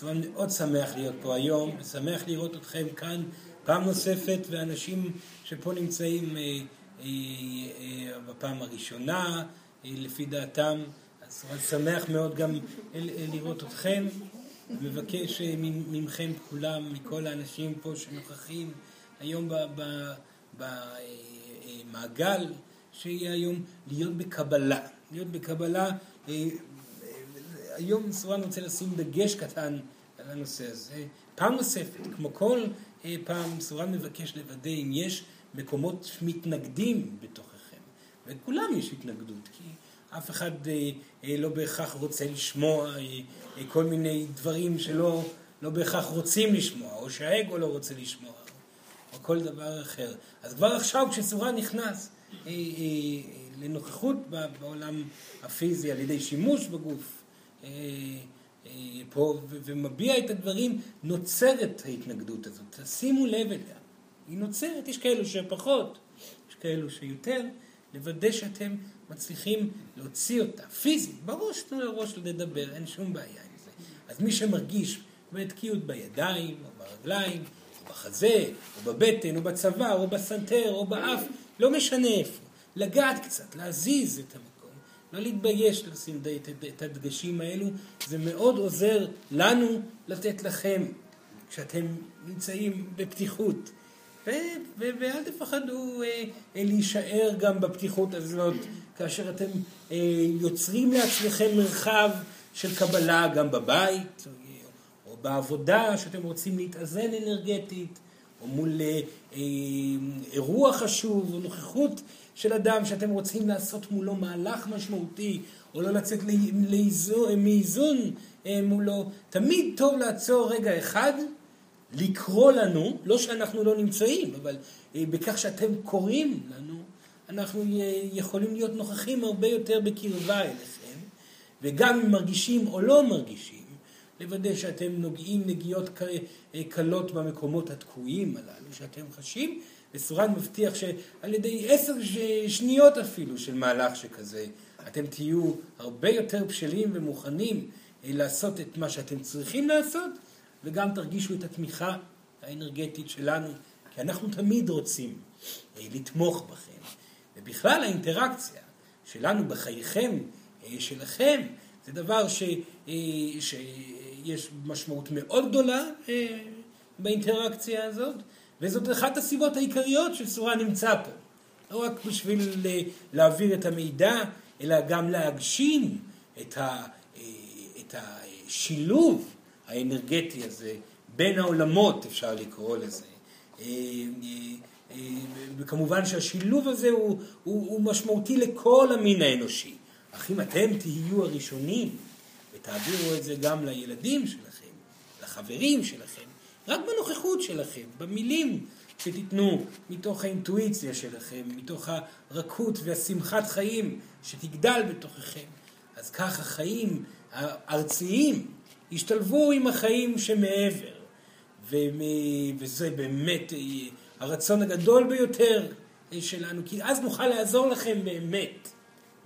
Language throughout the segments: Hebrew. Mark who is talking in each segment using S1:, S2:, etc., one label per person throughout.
S1: סורן מאוד שמח להיות פה היום, שמח לראות אתכם כאן פעם נוספת, ואנשים שפה נמצאים אה, אה, אה, בפעם הראשונה, אה, לפי דעתם. אז סורן שמח מאוד גם לראות אתכם. מבקש אה, ממכם כולם, מכל האנשים פה שנוכחים היום במעגל, שיהיה היום להיות בקבלה. להיות בקבלה, אה, היום סורן רוצה לשים דגש קטן על הנושא הזה. פעם נוספת, כמו כל אה, פעם, סורן מבקש לוודא אם יש מקומות מתנגדים בתוככם. וכולם יש התנגדות, כי אף אחד לא בהכרח רוצה לשמוע כל מיני דברים שלא לא בהכרח רוצים לשמוע, או שהאגו לא רוצה לשמוע, או כל דבר אחר. אז כבר עכשיו כשסורה נכנס אה, אה, לנוכחות בעולם הפיזי על ידי שימוש בגוף, אה, אה, פה ומביע את הדברים, נוצרת ההתנגדות הזאת. שימו לב אליה. היא נוצרת, יש כאלו שפחות, יש כאלו שיותר, לוודא שאתם מצליחים להוציא אותה פיזית, בראש, תנו לראש לדבר, אין שום בעיה. אז מי שמרגיש בתקיעות בידיים, או ברגליים, או בחזה, או בבטן, או בצוואר, או בסנטר, או באף, לא משנה איפה. לגעת קצת, להזיז את המקום, לא להתבייש לשים את הדגשים האלו, זה מאוד עוזר לנו לתת לכם, כשאתם נמצאים בפתיחות. ואל תפחדו אה, אה, להישאר גם בפתיחות הזאת, כאשר אתם אה, יוצרים לעצמכם מרחב של קבלה גם בבית, או בעבודה שאתם רוצים להתאזן אנרגטית, או מול אה, אה, אירוע חשוב, או נוכחות של אדם שאתם רוצים לעשות מולו מהלך משמעותי, או לא לצאת מאיזון אה, מולו. תמיד טוב לעצור רגע אחד, לקרוא לנו, לא שאנחנו לא נמצאים, אבל אה, בכך שאתם קוראים לנו, אנחנו אה, יכולים להיות נוכחים הרבה יותר בקרבה אליכם. וגם אם מרגישים או לא מרגישים, לוודא שאתם נוגעים נגיעות קלות במקומות התקועים הללו שאתם חשים, וסורן מבטיח שעל ידי עשר שניות אפילו של מהלך שכזה, אתם תהיו הרבה יותר בשלים ומוכנים אה, לעשות את מה שאתם צריכים לעשות, וגם תרגישו את התמיכה האנרגטית שלנו, כי אנחנו תמיד רוצים אה, לתמוך בכם. ובכלל האינטראקציה שלנו בחייכם אה, שלכם, זה דבר ש, שיש משמעות מאוד גדולה באינטראקציה הזאת, וזאת אחת הסיבות העיקריות שסורה נמצא פה. לא רק בשביל להעביר את המידע, אלא גם להגשים את, ה, את השילוב האנרגטי הזה בין העולמות, אפשר לקרוא לזה. וכמובן שהשילוב הזה הוא, הוא, הוא משמעותי לכל המין האנושי. אך אם אתם תהיו הראשונים ותעבירו את זה גם לילדים שלכם, לחברים שלכם, רק בנוכחות שלכם, במילים שתיתנו מתוך האינטואיציה שלכם, מתוך הרכות והשמחת חיים שתגדל בתוככם, אז כך החיים הארציים ישתלבו עם החיים שמעבר. וזה באמת הרצון הגדול ביותר שלנו, כי אז נוכל לעזור לכם באמת.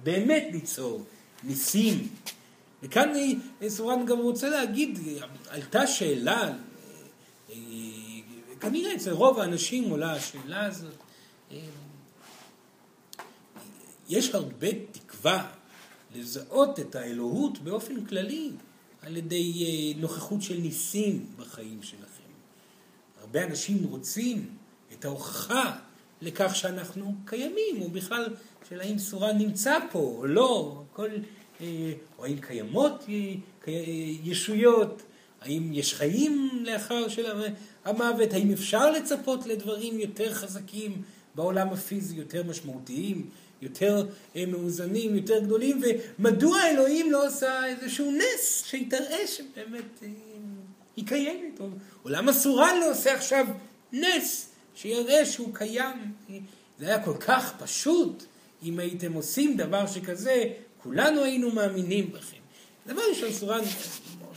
S1: באמת ליצור ניסים. וכאן סורן גם רוצה להגיד, עלתה שאלה, אה, כנראה אצל רוב האנשים עולה השאלה הזאת, אה, יש הרבה תקווה לזהות את האלוהות באופן כללי על ידי אה, נוכחות של ניסים בחיים שלכם. הרבה אנשים רוצים את ההוכחה לכך שאנחנו קיימים, או בכלל של האם סורה נמצא פה או לא, כל, אה, או האם קיימות ישויות, האם יש חיים לאחר של המוות, האם אפשר לצפות לדברים יותר חזקים בעולם הפיזי, יותר משמעותיים, יותר אה, מאוזנים, יותר גדולים, ומדוע אלוהים לא עושה איזשהו נס שיתראה שבאמת אה, היא קיימת, או, או למה לא עושה עכשיו נס שיראה שהוא קיים. זה היה כל כך פשוט. אם הייתם עושים דבר שכזה, כולנו היינו מאמינים בכם. דבר ראשון, סורן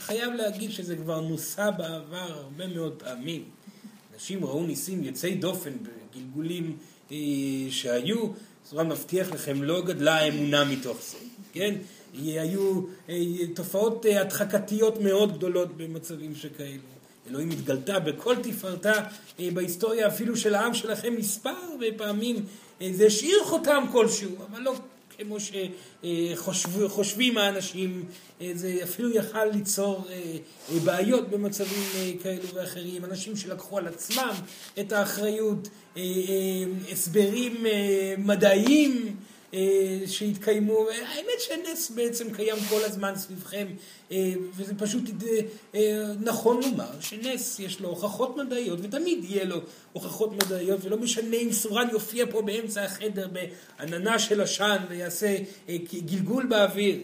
S1: חייב להגיד שזה כבר נוסה בעבר הרבה מאוד פעמים. אנשים ראו ניסים יוצאי דופן בגלגולים אה, שהיו, סורן מבטיח לכם, לא גדלה האמונה מתוך זה, כן? היו תופעות הדחקתיות מאוד גדולות במצבים שכאלו. אלוהים התגלתה בכל תפארתה בהיסטוריה אפילו של העם שלכם מספר פעמים זה השאיר חותם כלשהו, אבל לא כמו שחושבים האנשים, זה אפילו יכל ליצור בעיות במצבים כאלו ואחרים, אנשים שלקחו על עצמם את האחריות, הסברים מדעיים שהתקיימו, האמת שנס בעצם קיים כל הזמן סביבכם, וזה פשוט נכון לומר שנס יש לו הוכחות מדעיות, ותמיד יהיה לו הוכחות מדעיות, ולא משנה אם סורן יופיע פה באמצע החדר בעננה של עשן ויעשה גלגול באוויר,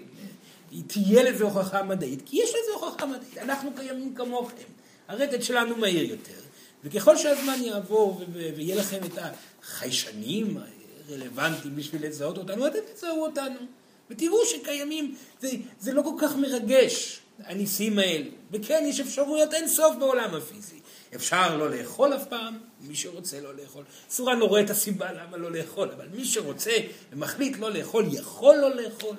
S1: תהיה לזה הוכחה מדעית, כי יש לזה הוכחה מדעית, אנחנו קיימים כמוכם, הרטט שלנו מהיר יותר, וככל שהזמן יעבור ויהיה לכם את החיישנים, רלוונטיים בשביל לזהות אותנו, אתם תזהו אותנו. ותראו שקיימים, זה, זה לא כל כך מרגש, הניסים האלה. וכן, יש אפשרויות אין סוף בעולם הפיזי. אפשר לא לאכול אף פעם, מי שרוצה לא לאכול. סורן לא רואה את הסיבה למה לא לאכול, אבל מי שרוצה ומחליט לא לאכול, יכול לא לאכול.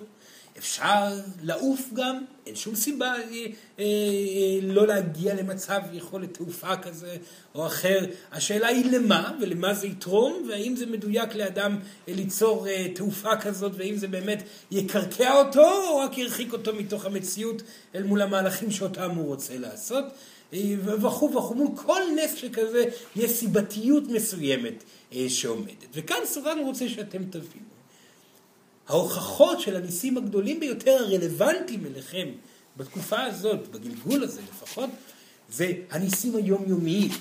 S1: אפשר לעוף גם, אין שום סיבה אה, אה, אה, לא להגיע למצב יכולת תעופה כזה או אחר. השאלה היא למה ולמה זה יתרום והאם זה מדויק לאדם ליצור אה, תעופה כזאת והאם זה באמת יקרקע אותו או רק ירחיק אותו מתוך המציאות אל מול המהלכים שאותם הוא רוצה לעשות. אה, וכו' וכו', מול כל נס שכזה יש סיבתיות מסוימת אה, שעומדת. וכאן סורן רוצה שאתם תבינו. ההוכחות של הניסים הגדולים ביותר הרלוונטיים אליכם בתקופה הזאת, בגלגול הזה לפחות, זה הניסים היומיומיים.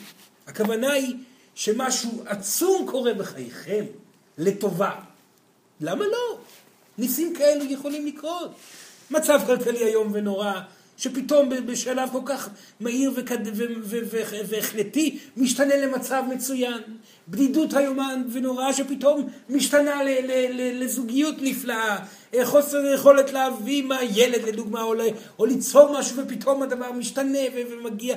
S1: הכוונה היא שמשהו עצום קורה בחייכם, לטובה. למה לא? ניסים כאלו יכולים לקרות. מצב כלכלי איום ונורא, שפתאום בשלב כל כך מהיר והחלטי משתנה למצב מצוין. בדידות איומה ונוראה שפתאום משתנה לזוגיות נפלאה. חוסר יכולת להביא מהילד לדוגמה או, או ליצור משהו ופתאום הדבר משתנה ומגיע.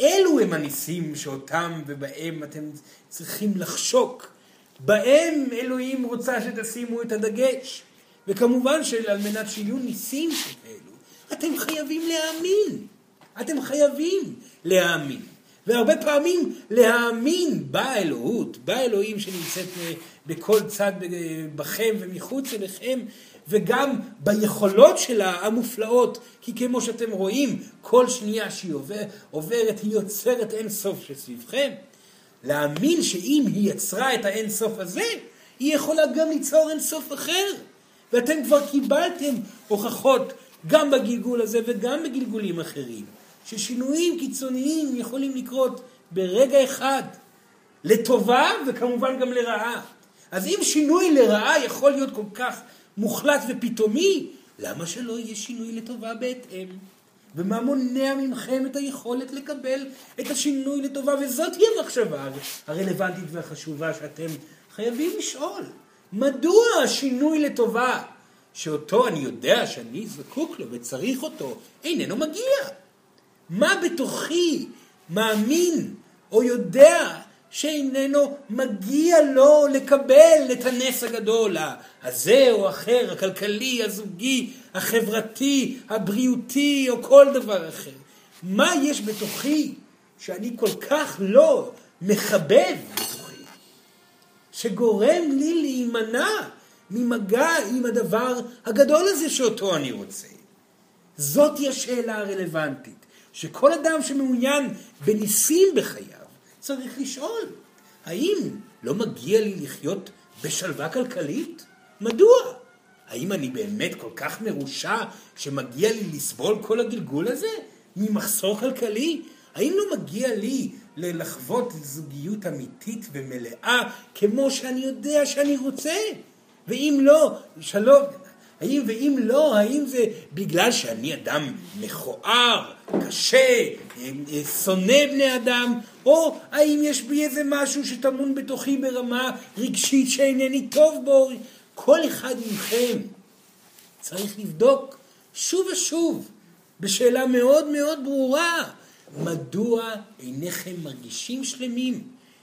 S1: אלו הם הניסים שאותם ובהם אתם צריכים לחשוק. בהם אלוהים רוצה שתשימו את הדגש. וכמובן שעל מנת שיהיו ניסים שכאלו אתם חייבים להאמין. אתם חייבים להאמין. והרבה פעמים להאמין באלוהות, באלוהים שנמצאת אה, בכל צד אה, בכם ומחוץ אליכם, וגם ביכולות שלה המופלאות, כי כמו שאתם רואים, כל שנייה שהיא עובר, עוברת היא יוצרת אין סוף שסביבכם. להאמין שאם היא יצרה את האין סוף הזה, היא יכולה גם ליצור אין סוף אחר. ואתם כבר קיבלתם הוכחות גם בגלגול הזה וגם בגלגולים אחרים, ששינויים קיצוניים יכולים לקרות ברגע אחד, לטובה וכמובן גם לרעה. אז אם שינוי לרעה יכול להיות כל כך מוחלט ופתאומי, למה שלא יהיה שינוי לטובה בהתאם? ומה מונע מכם את היכולת לקבל את השינוי לטובה? וזאת היא המחשבה הרלוונטית והחשובה שאתם חייבים לשאול. מדוע השינוי לטובה שאותו אני יודע שאני זקוק לו וצריך אותו, איננו מגיע. מה בתוכי מאמין או יודע שאיננו מגיע לו לקבל את הנס הגדול הזה או אחר, הכלכלי, הזוגי, החברתי, הבריאותי או כל דבר אחר. מה יש בתוכי שאני כל כך לא מכבד בתוכי, שגורם לי להימנע ממגע עם הדבר הגדול הזה שאותו אני רוצה? זאתי השאלה הרלוונטית, שכל אדם שמעוניין בניסים בחייו צריך לשאול, האם לא מגיע לי לחיות בשלווה כלכלית? מדוע? האם אני באמת כל כך מרושע שמגיע לי לסבול כל הגלגול הזה ממחסור כלכלי? האם לא מגיע לי לחוות זוגיות אמיתית ומלאה כמו שאני יודע שאני רוצה? ואם לא, שלום, האם ואם לא, האם זה בגלל שאני אדם מכוער, קשה, שונא בני אדם, או האם יש בי איזה משהו שטמון בתוכי ברמה רגשית שאינני טוב בו? כל אחד מכם צריך לבדוק שוב ושוב בשאלה מאוד מאוד ברורה, מדוע אינכם מרגישים שלמים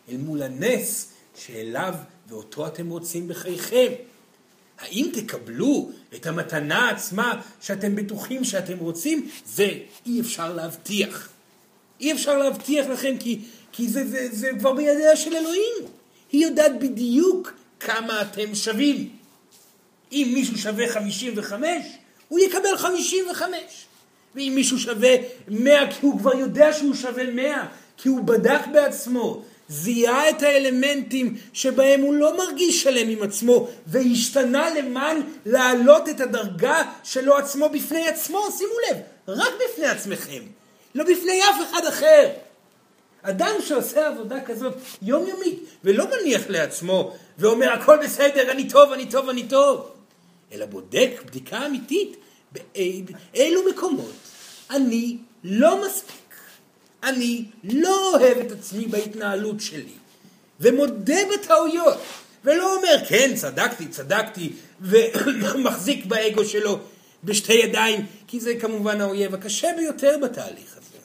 S1: אל מול הנס שאליו ואותו אתם רוצים בחייכם? האם תקבלו את המתנה עצמה שאתם בטוחים שאתם רוצים? זה אי אפשר להבטיח. אי אפשר להבטיח לכם כי, כי זה, זה, זה כבר בידיה של אלוהים. היא יודעת בדיוק כמה אתם שווים. אם מישהו שווה 55, הוא יקבל 55. ואם מישהו שווה 100 כי הוא כבר יודע שהוא שווה 100, כי הוא בדק בעצמו, זיהה את האלמנטים שבהם הוא לא מרגיש שלם עם עצמו, והשתנה למען להעלות את הדרגה שלו עצמו בפני עצמו, שימו לב, רק בפני עצמכם, לא בפני אף אחד אחר. אדם שעושה עבודה כזאת יומיומית, ולא מניח לעצמו, ואומר הכל בסדר, אני טוב, אני טוב, אני טוב, אלא בודק בדיקה אמיתית באילו מקומות אני לא מספיק. אני לא אוהב את עצמי בהתנהלות שלי, ומודה בטעויות, ולא אומר, כן, צדקתי, צדקתי, ומחזיק באגו שלו בשתי ידיים, כי זה כמובן האויב הקשה ביותר בתהליך הזה.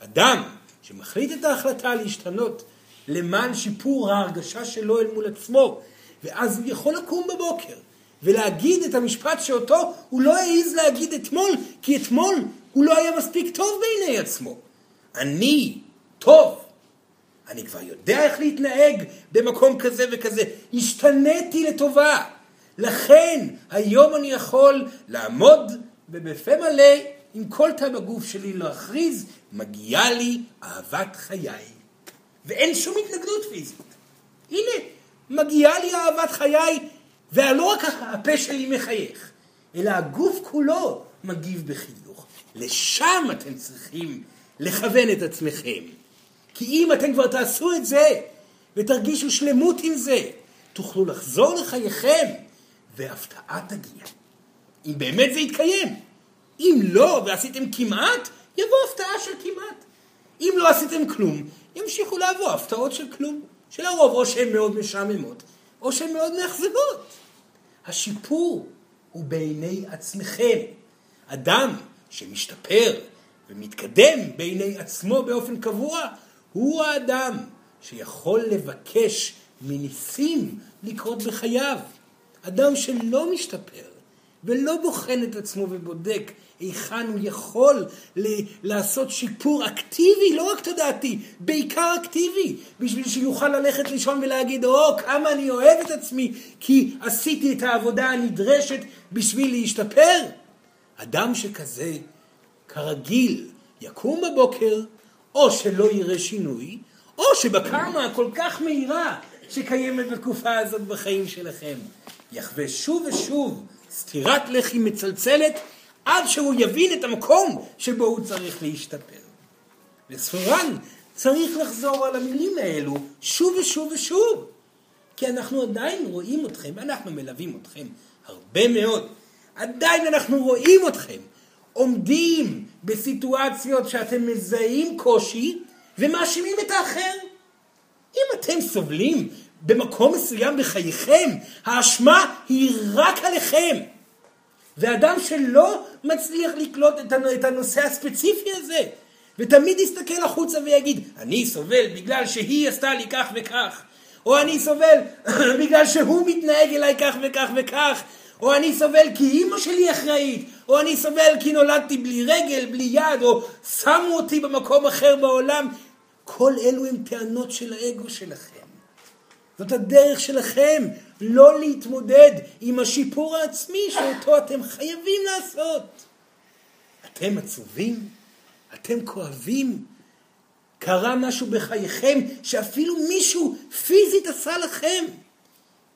S1: אדם שמחליט את ההחלטה להשתנות למען שיפור ההרגשה שלו אל מול עצמו, ואז הוא יכול לקום בבוקר ולהגיד את המשפט שאותו הוא לא העז להגיד אתמול, כי אתמול הוא לא היה מספיק טוב בעיני עצמו. אני טוב. אני כבר יודע איך להתנהג במקום כזה וכזה. השתניתי לטובה. לכן היום אני יכול לעמוד ובפה מלא עם כל תא בגוף שלי להכריז, מגיעה לי אהבת חיי. ואין שום התנגדות פיזית. הנה, מגיעה לי אהבת חיי, ולא רק הפה שלי מחייך, אלא הגוף כולו מגיב בחיוך. לשם אתם צריכים לכוון את עצמכם. כי אם אתם כבר תעשו את זה, ותרגישו שלמות עם זה, תוכלו לחזור לחייכם, והפתעה תגיע. אם באמת זה יתקיים. אם לא, ועשיתם כמעט, יבוא הפתעה של כמעט. אם לא עשיתם כלום, ימשיכו לבוא הפתעות של כלום. שלרוב או שהן מאוד משעממות, או שהן מאוד מאכזבות. השיפור הוא בעיני עצמכם. אדם שמשתפר ומתקדם בעיני עצמו באופן קבוע, הוא האדם שיכול לבקש מניסים לקרות בחייו. אדם שלא משתפר ולא בוחן את עצמו ובודק היכן הוא יכול ל- לעשות שיפור אקטיבי, לא רק תודעתי, בעיקר אקטיבי, בשביל שיוכל ללכת לישון ולהגיד, או, כמה אני אוהב את עצמי, כי עשיתי את העבודה הנדרשת בשביל להשתפר. אדם שכזה, כרגיל, יקום בבוקר, או שלא יראה שינוי, או שבקרמה הכל כך מהירה שקיימת בתקופה הזאת בחיים שלכם, יחווה שוב ושוב סטירת לחי מצלצלת עד שהוא יבין את המקום שבו הוא צריך להשתפר. וספורן צריך לחזור על המילים האלו שוב ושוב ושוב, כי אנחנו עדיין רואים אתכם, אנחנו מלווים אתכם הרבה מאוד, עדיין אנחנו רואים אתכם עומדים בסיטואציות שאתם מזהים קושי ומאשימים את האחר. אם אתם סובלים במקום מסוים בחייכם, האשמה היא רק עליכם. ואדם שלא מצליח לקלוט את הנושא הספציפי הזה, ותמיד יסתכל החוצה ויגיד, אני סובל בגלל שהיא עשתה לי כך וכך, או אני סובל בגלל שהוא מתנהג אליי כך וכך וכך, או אני סובל כי אימא שלי אחראית, או אני סובל כי נולדתי בלי רגל, בלי יד, או שמו אותי במקום אחר בעולם. כל אלו הם טענות של האגו שלכם. זאת הדרך שלכם לא להתמודד עם השיפור העצמי שאותו אתם חייבים לעשות. אתם עצובים? אתם כואבים? קרה משהו בחייכם שאפילו מישהו פיזית עשה לכם?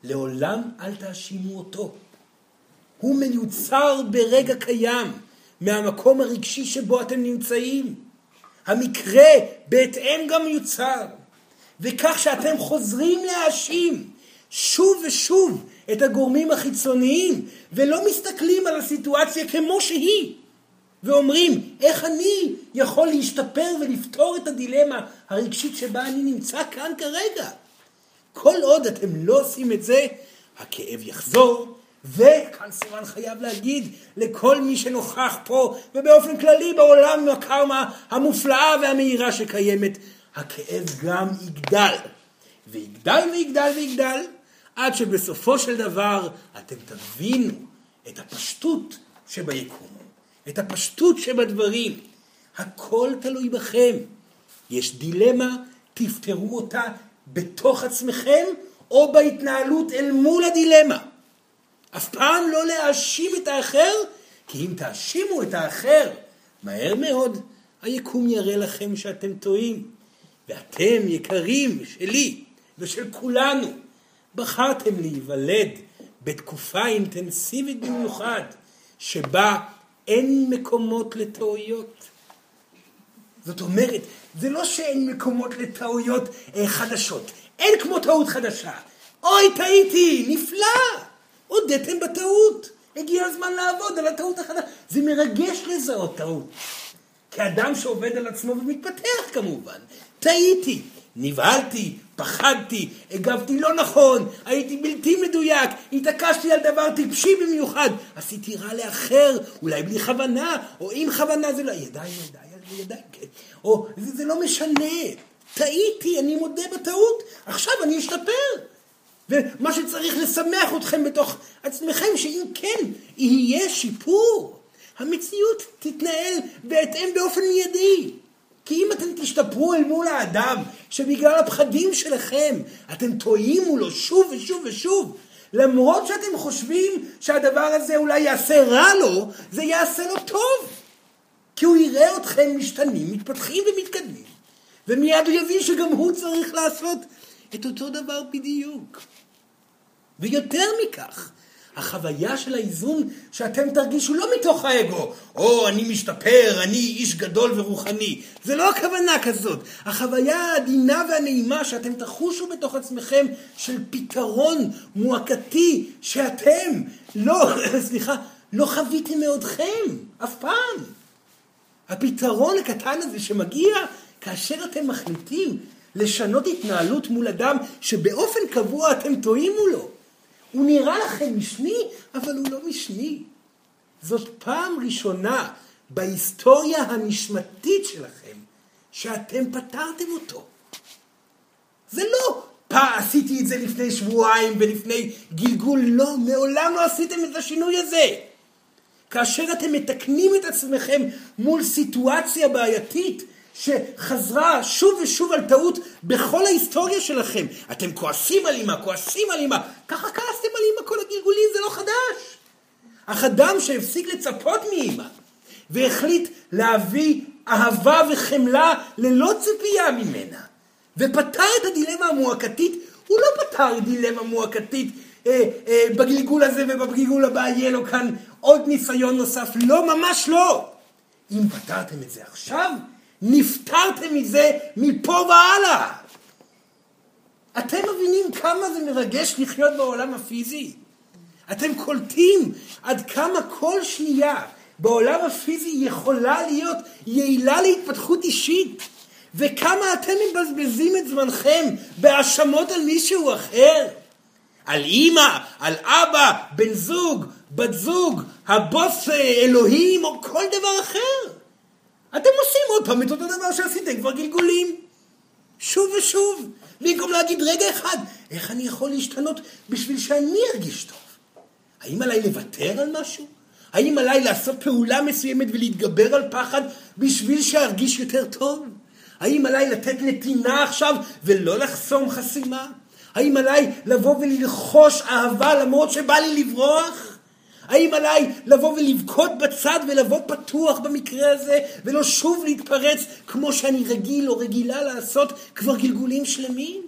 S1: לעולם אל תאשימו אותו. הוא מיוצר ברגע קיים מהמקום הרגשי שבו אתם נמצאים. המקרה בהתאם גם מיוצר. וכך שאתם חוזרים להאשים שוב ושוב את הגורמים החיצוניים ולא מסתכלים על הסיטואציה כמו שהיא ואומרים איך אני יכול להשתפר ולפתור את הדילמה הרגשית שבה אני נמצא כאן כרגע. כל עוד אתם לא עושים את זה, הכאב יחזור, וכאן סימן חייב להגיד לכל מי שנוכח פה ובאופן כללי בעולם הקרמה המופלאה והמהירה שקיימת, הכאב גם יגדל. ויגדל ויגדל ויגדל עד שבסופו של דבר אתם תבינו את הפשטות שביקום, את הפשטות שבדברים. הכל תלוי בכם. יש דילמה, תפתרו אותה בתוך עצמכם או בהתנהלות אל מול הדילמה. אף פעם לא להאשים את האחר, כי אם תאשימו את האחר, מהר מאוד היקום יראה לכם שאתם טועים. ואתם, יקרים שלי ושל כולנו, בחרתם להיוולד בתקופה אינטנסיבית במיוחד, שבה אין מקומות לטעויות. זאת אומרת, זה לא שאין מקומות לטעויות אה, חדשות, אין כמו טעות חדשה. אוי, טעיתי, נפלא! הודיתם בטעות. הגיע הזמן לעבוד על הטעות החדשה. זה מרגש לזהות טעות. כאדם שעובד על עצמו ומתפתח כמובן. טעיתי, נבהלתי, פחדתי, הגבתי לא נכון, הייתי בלתי מדויק, התעקשתי על דבר טיפשי במיוחד, עשיתי רע לאחר, אולי בלי כוונה, או עם כוונה, זה לא... ידיים, ידיים, ידיים, כן. או זה, זה לא משנה, טעיתי, אני מודה בטעות, עכשיו אני אשתפר. ומה שצריך לשמח אתכם בתוך עצמכם, שאם כן, יהיה שיפור. המציאות תתנהל בהתאם באופן מיידי. כי אם אתם תשתפרו אל מול האדם שבגלל הפחדים שלכם אתם טועים מולו שוב ושוב ושוב, למרות שאתם חושבים שהדבר הזה אולי יעשה רע לו, זה יעשה לו טוב. כי הוא יראה אתכם משתנים, מתפתחים ומתקדמים, ומיד הוא יבין שגם הוא צריך לעשות את אותו דבר בדיוק. ויותר מכך, החוויה של האיזון שאתם תרגישו לא מתוך האגו, או אני משתפר, אני איש גדול ורוחני. זה לא הכוונה כזאת. החוויה העדינה והנעימה שאתם תחושו בתוך עצמכם של פתרון מועקתי שאתם לא, סליחה, לא חוויתם מעודכם, אף פעם. הפתרון הקטן הזה שמגיע כאשר אתם מחליטים לשנות התנהלות מול אדם שבאופן קבוע אתם טועים מולו. הוא נראה לכם משני, אבל הוא לא משני. זאת פעם ראשונה בהיסטוריה הנשמתית שלכם שאתם פתרתם אותו. זה לא פעם עשיתי את זה לפני שבועיים ולפני גלגול, לא, מעולם לא עשיתם את השינוי הזה. כאשר אתם מתקנים את עצמכם מול סיטואציה בעייתית, שחזרה שוב ושוב על טעות בכל ההיסטוריה שלכם. אתם כועסים על אמא, כועסים על אמא. ככה כעסתם על אמא כל הגלגולים, זה לא חדש. אך אדם שהפסיק לצפות מאמא והחליט להביא אהבה וחמלה ללא ציפייה ממנה ופתר את הדילמה המועקתית, הוא לא פתר דילמה מועקתית אה, אה, בגלגול הזה ובגלגול הבא יהיה לו כאן עוד ניסיון נוסף. לא, ממש לא. אם פתרתם את זה עכשיו, נפטרתם מזה מפה והלאה. אתם מבינים כמה זה מרגש לחיות בעולם הפיזי? אתם קולטים עד כמה כל שנייה בעולם הפיזי יכולה להיות יעילה להתפתחות אישית? וכמה אתם מבזבזים את זמנכם בהאשמות על מישהו אחר? על אימא, על אבא, בן זוג, בת זוג, הבוס אלוהים או כל דבר אחר. אתם עושים עוד פעם את אותו דבר שעשיתם כבר גלגולים. שוב ושוב. במקום להגיד רגע אחד, איך אני יכול להשתנות בשביל שאני ארגיש טוב? האם עליי לוותר על משהו? האם עליי לעשות פעולה מסוימת ולהתגבר על פחד בשביל שארגיש יותר טוב? האם עליי לתת נתינה עכשיו ולא לחסום חסימה? האם עליי לבוא וללחוש אהבה למרות שבא לי לברוח? האם עליי לבוא ולבכות בצד ולבוא פתוח במקרה הזה ולא שוב להתפרץ כמו שאני רגיל או רגילה לעשות כבר גלגולים שלמים?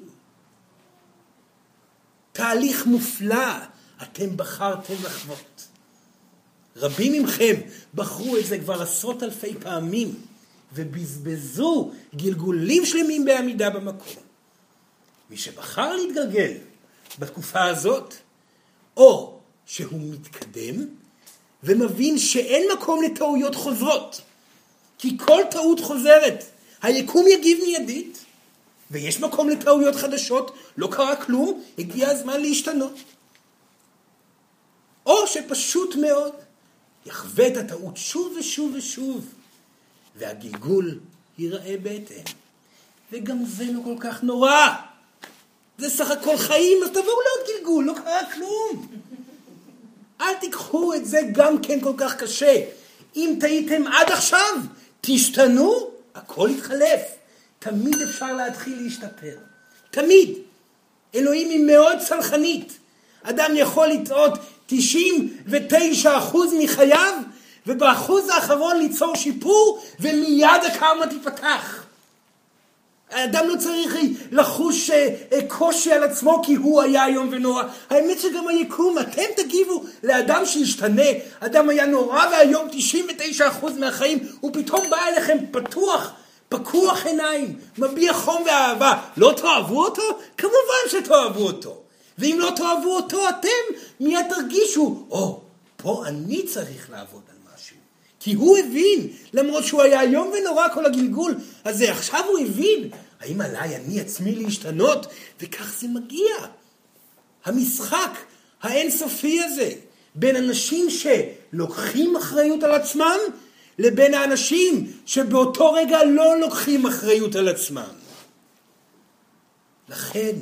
S1: תהליך מופלא אתם בחרתם לחוות. רבים מכם בחרו את זה כבר עשרות אלפי פעמים ובזבזו גלגולים שלמים בעמידה במקום. מי שבחר להתגלגל בתקופה הזאת, או שהוא מתקדם ומבין שאין מקום לטעויות חוזרות. כי כל טעות חוזרת. היקום יגיב מיידית, ויש מקום לטעויות חדשות, לא קרה כלום, הגיע הזמן להשתנות. או שפשוט מאוד יחווה את הטעות שוב ושוב ושוב, והגלגול ייראה בהתאם. וגם זה לא כל כך נורא. זה סך הכל חיים, אז תבואו לעוד גלגול. לא קרה כלום. אל תיקחו את זה גם כן כל כך קשה. אם טעיתם עד עכשיו, תשתנו, הכל יתחלף. תמיד אפשר להתחיל להשתפר. תמיד. אלוהים היא מאוד צלחנית. אדם יכול לטעות 99% מחייו, ובאחוז האחרון ליצור שיפור, ומיד הקרמה תיפתח. האדם לא צריך לחוש אה, אה, קושי על עצמו כי הוא היה איום ונורא. האמת שגם היקום, אתם תגיבו לאדם שישתנה. אדם היה נורא ואיום 99% מהחיים, הוא פתאום בא אליכם פתוח, פקוח עיניים, מביע חום ואהבה. לא תאהבו אותו? כמובן שתאהבו אותו. ואם לא תאהבו אותו אתם, מיד תרגישו, או, oh, פה אני צריך לעבוד. כי הוא הבין, למרות שהוא היה איום ונורא כל הגלגול הזה, עכשיו הוא הבין, האם עליי אני עצמי להשתנות? וכך זה מגיע. המשחק האינסופי הזה, בין אנשים שלוקחים אחריות על עצמם, לבין האנשים שבאותו רגע לא לוקחים אחריות על עצמם. לכן,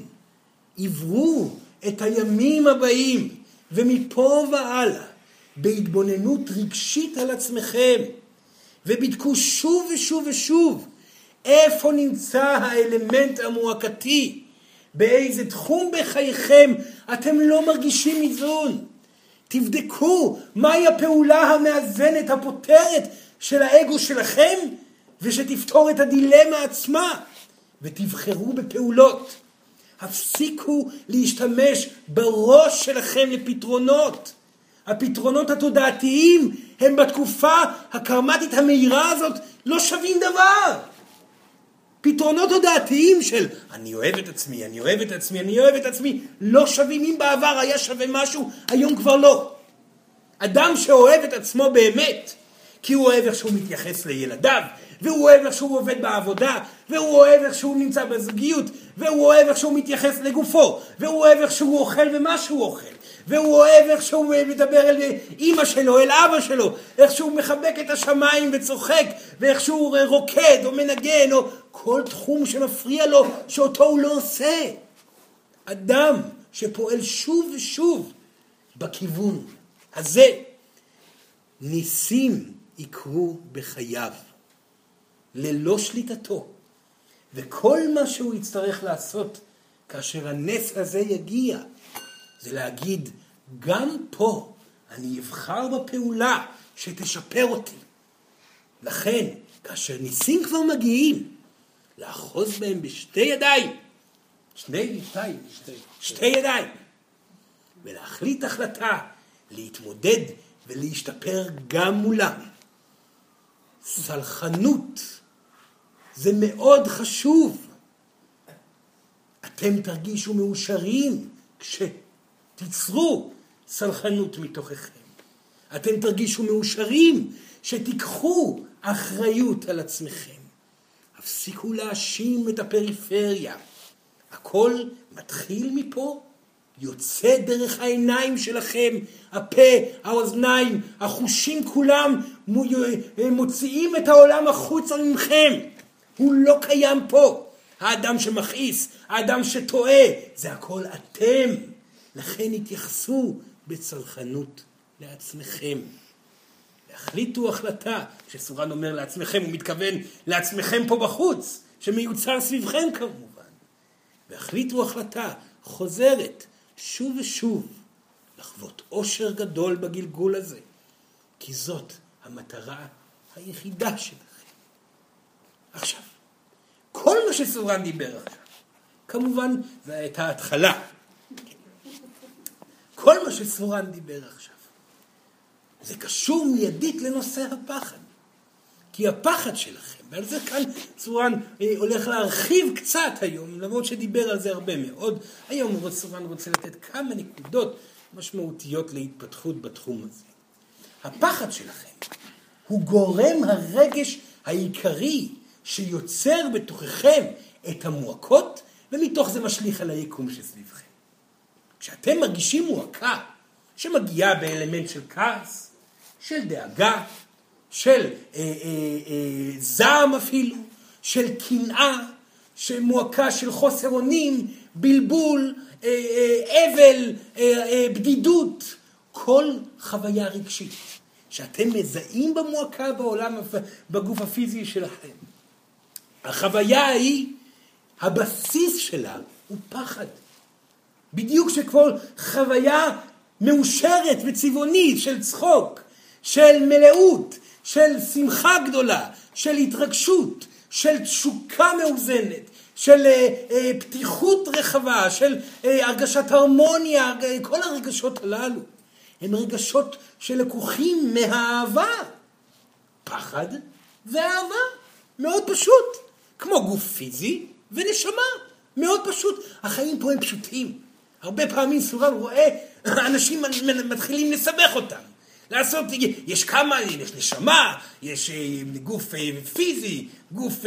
S1: עברו את הימים הבאים, ומפה והלאה, בהתבוננות רגשית על עצמכם, ובדקו שוב ושוב ושוב איפה נמצא האלמנט המועקתי, באיזה תחום בחייכם אתם לא מרגישים איזון. תבדקו מהי הפעולה המאזנת, הפותרת של האגו שלכם, ושתפתור את הדילמה עצמה, ותבחרו בפעולות. הפסיקו להשתמש בראש שלכם לפתרונות. הפתרונות התודעתיים הם בתקופה הקרמטית המהירה הזאת לא שווים דבר. פתרונות תודעתיים של אני אוהב את עצמי, אני אוהב את עצמי, אני אוהב את עצמי, לא שווים. אם בעבר היה שווה משהו, היום כבר לא. אדם שאוהב את עצמו באמת, כי הוא אוהב איך שהוא מתייחס לילדיו, והוא אוהב איך שהוא עובד בעבודה, והוא אוהב איך שהוא נמצא בזוגיות, והוא אוהב איך שהוא מתייחס לגופו, והוא אוהב איך שהוא אוכל ומה שהוא אוכל, והוא אוהב איך שהוא מדבר אל אימא שלו, אל אבא שלו, איך שהוא מחבק את השמיים וצוחק, ואיך שהוא רוקד או מנגן, או כל תחום שמפריע לו, שאותו הוא לא עושה. אדם שפועל שוב ושוב בכיוון הזה, ניסים יקרו בחייו. ללא שליטתו. וכל מה שהוא יצטרך לעשות כאשר הנס הזה יגיע, זה להגיד, גם פה אני אבחר בפעולה שתשפר אותי. לכן, כאשר ניסים כבר מגיעים, לאחוז בהם בשתי ידיים, שני, שתי, שתי, שתי ידיים, ולהחליט החלטה להתמודד ולהשתפר גם מולם. סלחנות זה מאוד חשוב. אתם תרגישו מאושרים כשתיצרו סלחנות מתוככם. אתם תרגישו מאושרים שתיקחו אחריות על עצמכם. הפסיקו להאשים את הפריפריה. הכל מתחיל מפה, יוצא דרך העיניים שלכם, הפה, האוזניים, החושים כולם מוציאים את העולם החוצה ממכם. הוא לא קיים פה. האדם שמכעיס, האדם שטועה, זה הכל אתם. לכן התייחסו בצרכנות לעצמכם. החליטו החלטה, כשסורן אומר לעצמכם, הוא מתכוון לעצמכם פה בחוץ, שמיוצר סביבכם כמובן. והחליטו החלטה חוזרת שוב ושוב לחוות אושר גדול בגלגול הזה, כי זאת המטרה היחידה שלכם. עכשיו, כל מה שסורן דיבר עכשיו, כמובן זו הייתה התחלה. כל מה שסורן דיבר עכשיו, זה קשור מיידית לנושא הפחד. כי הפחד שלכם, ועל זה כאן צורן אה, הולך להרחיב קצת היום, למרות שדיבר על זה הרבה מאוד. היום צורן רוצה לתת כמה נקודות משמעותיות להתפתחות בתחום הזה. הפחד שלכם הוא גורם הרגש העיקרי שיוצר בתוככם את המועקות, ומתוך זה משליך על היקום שסביבכם. כשאתם מרגישים מועקה שמגיעה באלמנט של כעס, של דאגה, של אה, אה, אה, זעם אפילו, של קנאה, שמועקה של חוסר אונים, בלבול, אה, אה, אבל, אה, בדידות, כל חוויה רגשית שאתם מזהים במועקה בעולם, בגוף הפיזי שלכם. החוויה היא, הבסיס שלה הוא פחד. בדיוק שכל חוויה מאושרת וצבעונית של צחוק, של מלאות, של שמחה גדולה, של התרגשות, של תשוקה מאוזנת, של אה, אה, פתיחות רחבה, של אה, הרגשת הרמוניה, אה, כל הרגשות הללו הם רגשות שלקוחים מהאהבה. פחד ואהבה, מאוד פשוט. כמו גוף פיזי ונשמה, מאוד פשוט. החיים פה הם פשוטים. הרבה פעמים סורן רואה אנשים מתחילים לסבך אותם. לעשות, יש כמה, יש נשמה, יש אה, גוף אה, פיזי, גוף,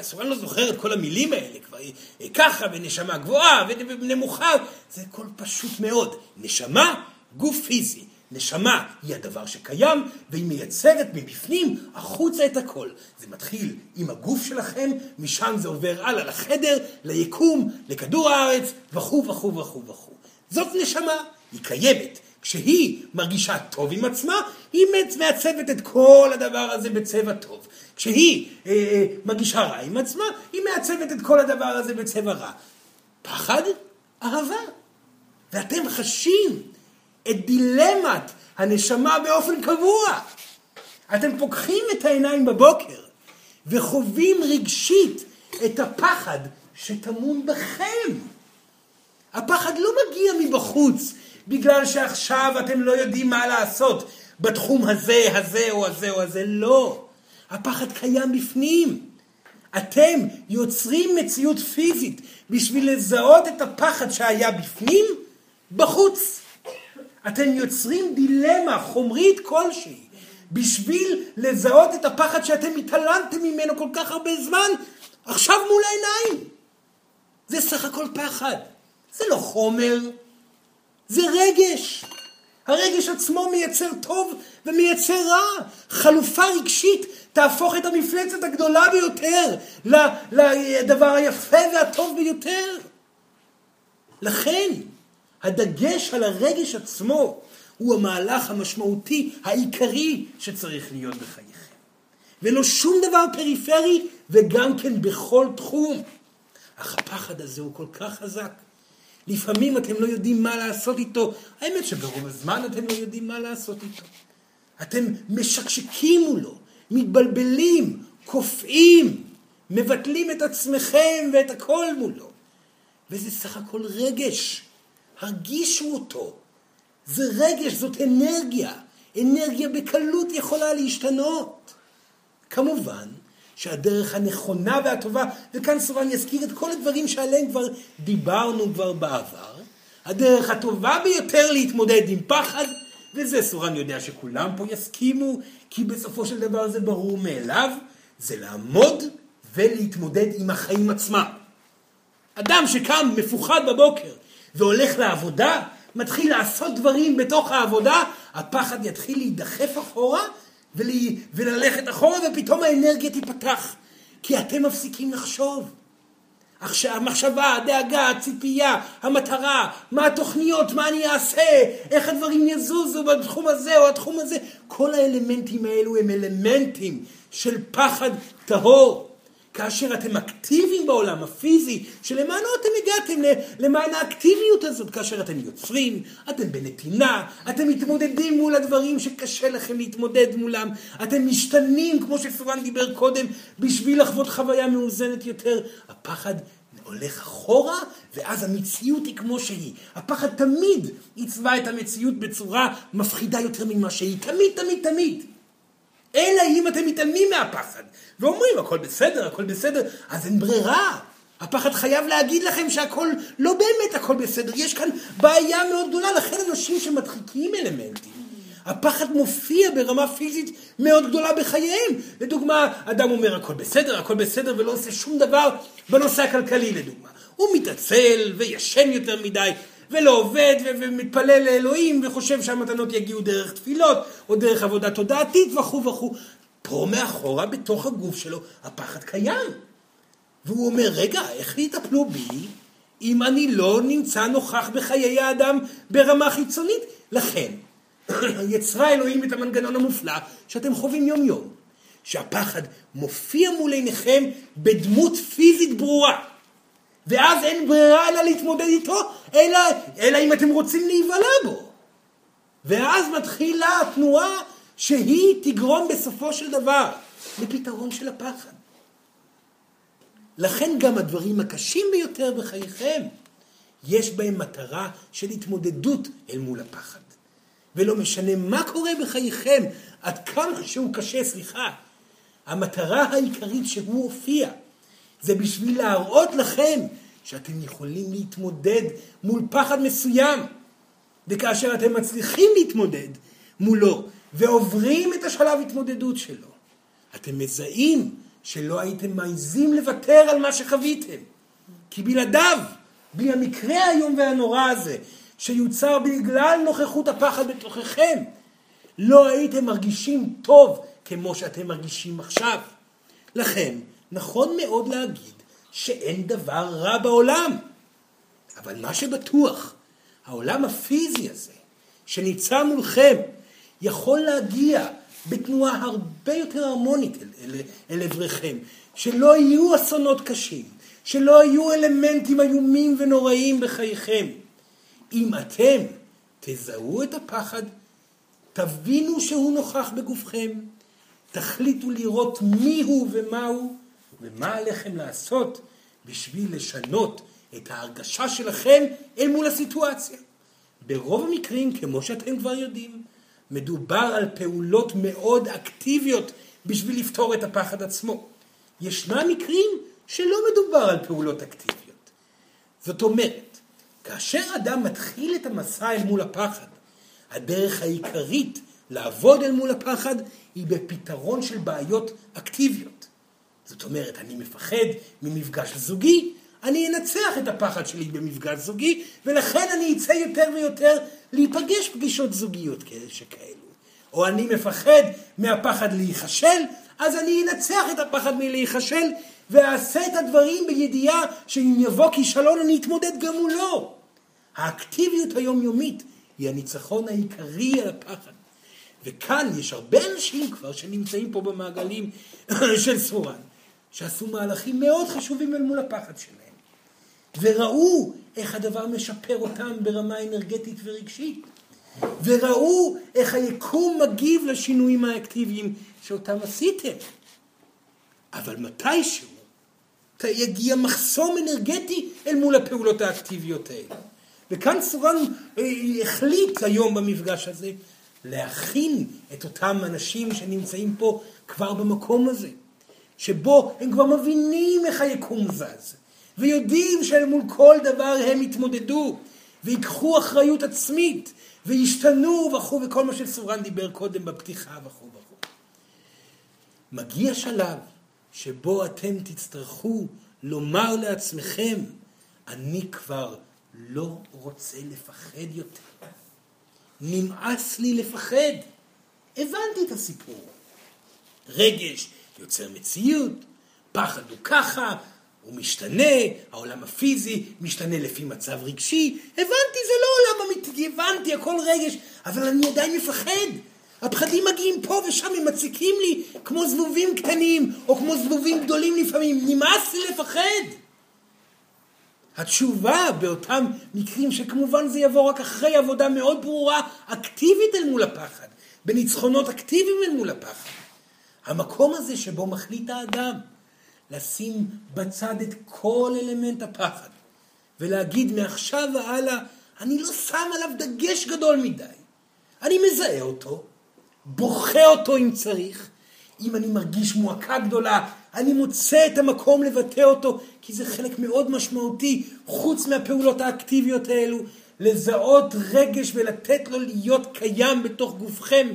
S1: אסור, אני לא זוכר את כל המילים האלה כבר, אה, ככה, ונשמה גבוהה, ונמוכה, זה הכל פשוט מאוד. נשמה, גוף פיזי. נשמה היא הדבר שקיים, והיא מייצרת מבפנים החוצה את הכל. זה מתחיל עם הגוף שלכם, משם זה עובר הלאה לחדר, ליקום, לכדור הארץ, וכו' וכו' וכו' וכו'. זאת נשמה, היא קיימת. כשהיא מרגישה טוב עם עצמה, היא מעצבת את כל הדבר הזה בצבע טוב. כשהיא אה, אה, מרגישה רע עם עצמה, היא מעצבת את כל הדבר הזה בצבע רע. פחד, אהבה. ואתם חשים את דילמת הנשמה באופן קבוע. אתם פוקחים את העיניים בבוקר וחווים רגשית את הפחד שטמון בכם. הפחד לא מגיע מבחוץ בגלל שעכשיו אתם לא יודעים מה לעשות בתחום הזה, הזה או הזה או הזה. לא. הפחד קיים בפנים. אתם יוצרים מציאות פיזית בשביל לזהות את הפחד שהיה בפנים בחוץ. אתם יוצרים דילמה חומרית כלשהי בשביל לזהות את הפחד שאתם התעלמתם ממנו כל כך הרבה זמן עכשיו מול העיניים. זה סך הכל פחד. זה לא חומר, זה רגש. הרגש עצמו מייצר טוב ומייצר רע. חלופה רגשית תהפוך את המפלצת הגדולה ביותר לדבר היפה והטוב ביותר. לכן, הדגש על הרגש עצמו הוא המהלך המשמעותי העיקרי שצריך להיות בחייכם. ולא שום דבר פריפרי וגם כן בכל תחום. אך הפחד הזה הוא כל כך חזק. לפעמים אתם לא יודעים מה לעשות איתו. האמת שברוב הזמן אתם לא יודעים מה לעשות איתו. אתם משקשקים מולו, מתבלבלים, קופאים, מבטלים את עצמכם ואת הכל מולו. וזה סך הכל רגש. הרגישו אותו. זה רגש, זאת אנרגיה. אנרגיה בקלות יכולה להשתנות. כמובן שהדרך הנכונה והטובה, וכאן סורן יזכיר את כל הדברים שעליהם כבר דיברנו כבר בעבר, הדרך הטובה ביותר להתמודד עם פחד, וזה סורן יודע שכולם פה יסכימו, כי בסופו של דבר זה ברור מאליו, זה לעמוד ולהתמודד עם החיים עצמם. אדם שקם מפוחד בבוקר והולך לעבודה, מתחיל לעשות דברים בתוך העבודה, הפחד יתחיל להידחף אחורה ול... וללכת אחורה ופתאום האנרגיה תיפתח. כי אתם מפסיקים לחשוב. עכשיו, המחשבה, הדאגה, הציפייה, המטרה, מה התוכניות, מה אני אעשה, איך הדברים יזוזו בתחום הזה או התחום הזה, כל האלמנטים האלו הם אלמנטים של פחד טהור. כאשר אתם אקטיביים בעולם הפיזי, שלמענו אתם הגעתם למען האקטיביות הזאת, כאשר אתם יוצרים, אתם בנתינה, אתם מתמודדים מול הדברים שקשה לכם להתמודד מולם, אתם משתנים, כמו שסורן דיבר קודם, בשביל לחוות חוויה מאוזנת יותר. הפחד הולך אחורה, ואז המציאות היא כמו שהיא. הפחד תמיד עיצבה את המציאות בצורה מפחידה יותר ממה שהיא. תמיד, תמיד, תמיד. אלא אם אתם מתעלמים מהפחד. ואומרים, הכל בסדר, הכל בסדר, אז אין ברירה. הפחד חייב להגיד לכם שהכל, לא באמת הכל בסדר, יש כאן בעיה מאוד גדולה, לכן אנשים שמדחיקים אלמנטים. הפחד מופיע ברמה פיזית מאוד גדולה בחייהם. לדוגמה, אדם אומר הכל בסדר, הכל בסדר, ולא עושה שום דבר בנושא הכלכלי לדוגמה. הוא מתעצל וישן יותר מדי, ולא עובד ומתפלל לאלוהים וחושב שהמתנות יגיעו דרך תפילות או דרך עבודה תודעתית וכו' וכו'. פה מאחורה, בתוך הגוף שלו, הפחד קיים. והוא אומר, רגע, איך יטפלו בי אם אני לא נמצא נוכח בחיי האדם ברמה חיצונית? לכן, יצרה אלוהים את המנגנון המופלא שאתם חווים יום יום, שהפחד מופיע מול עיניכם בדמות פיזית ברורה. ואז אין ברירה אלא להתמודד איתו, אלא, אלא אם אתם רוצים להיבלע בו. ואז מתחילה התנועה שהיא תגרום בסופו של דבר לפתרון של הפחד. לכן גם הדברים הקשים ביותר בחייכם, יש בהם מטרה של התמודדות אל מול הפחד. ולא משנה מה קורה בחייכם, עד כמה שהוא קשה, סליחה, המטרה העיקרית שהוא הופיע, זה בשביל להראות לכם שאתם יכולים להתמודד מול פחד מסוים. וכאשר אתם מצליחים להתמודד מולו ועוברים את השלב התמודדות שלו, אתם מזהים שלא הייתם מעיזים לוותר על מה שחוויתם. כי בלעדיו, בלי המקרה האיום והנורא הזה, שיוצר בגלל נוכחות הפחד בתוככם, לא הייתם מרגישים טוב כמו שאתם מרגישים עכשיו. לכן, נכון מאוד להגיד שאין דבר רע בעולם. אבל מה שבטוח, העולם הפיזי הזה, שניצב מולכם, יכול להגיע בתנועה הרבה יותר הרמונית אל, אל, אל עברכם, שלא יהיו אסונות קשים, שלא יהיו אלמנטים איומים ונוראים בחייכם. אם אתם תזהו את הפחד, תבינו שהוא נוכח בגופכם, תחליטו לראות מי הוא ומה עליכם לעשות בשביל לשנות את ההרגשה שלכם אל מול הסיטואציה. ברוב המקרים, כמו שאתם כבר יודעים, מדובר על פעולות מאוד אקטיביות בשביל לפתור את הפחד עצמו. ישנם מקרים שלא מדובר על פעולות אקטיביות. זאת אומרת, כאשר אדם מתחיל את המסע אל מול הפחד, הדרך העיקרית לעבוד אל מול הפחד היא בפתרון של בעיות אקטיביות. זאת אומרת, אני מפחד ממפגש זוגי, אני אנצח את הפחד שלי במפגש זוגי, ולכן אני אצא יותר ויותר להיפגש פגישות זוגיות שכאלו. או אני מפחד מהפחד להיכשל, אז אני אנצח את הפחד מלהיכשל, ואעשה את הדברים בידיעה שאם יבוא כישלון אני אתמודד גם מולו. האקטיביות היומיומית היא הניצחון העיקרי על הפחד. וכאן יש הרבה אנשים כבר שנמצאים פה במעגלים של סורן, שעשו מהלכים מאוד חשובים אל מול הפחד שלהם. וראו איך הדבר משפר אותם ברמה אנרגטית ורגשית. וראו איך היקום מגיב לשינויים האקטיביים שאותם עשיתם. אבל מתישהו יגיע מחסום אנרגטי אל מול הפעולות האקטיביות האלה. וכאן סורן אה, החליט היום במפגש הזה להכין את אותם אנשים שנמצאים פה כבר במקום הזה, שבו הם כבר מבינים איך היקום זז, ויודעים שאל מול כל דבר הם יתמודדו, ויקחו אחריות עצמית, וישתנו וכו', וכל מה שסורן דיבר קודם בפתיחה וכו' וכו'. מגיע שלב שבו אתם תצטרכו לומר לעצמכם, אני כבר לא רוצה לפחד יותר. נמאס לי לפחד. הבנתי את הסיפור. רגש יוצר מציאות, פחד הוא ככה, הוא משתנה, העולם הפיזי משתנה לפי מצב רגשי. הבנתי, זה לא עולם אמיתי, הבנתי, הכל רגש, אבל אני עדיין מפחד. הפחדים מגיעים פה ושם, הם מציקים לי כמו זבובים קטנים, או כמו זבובים גדולים לפעמים. נמאס לי לפחד. התשובה באותם מקרים שכמובן זה יבוא רק אחרי עבודה מאוד ברורה, אקטיבית אל מול הפחד, בניצחונות אקטיביים אל מול הפחד. המקום הזה שבו מחליט האדם לשים בצד את כל אלמנט הפחד ולהגיד מעכשיו והלאה, אני לא שם עליו דגש גדול מדי. אני מזהה אותו, בוכה אותו אם צריך, אם אני מרגיש מועקה גדולה, אני מוצא את המקום לבטא אותו, כי זה חלק מאוד משמעותי, חוץ מהפעולות האקטיביות האלו, לזהות רגש ולתת לו להיות קיים בתוך גופכם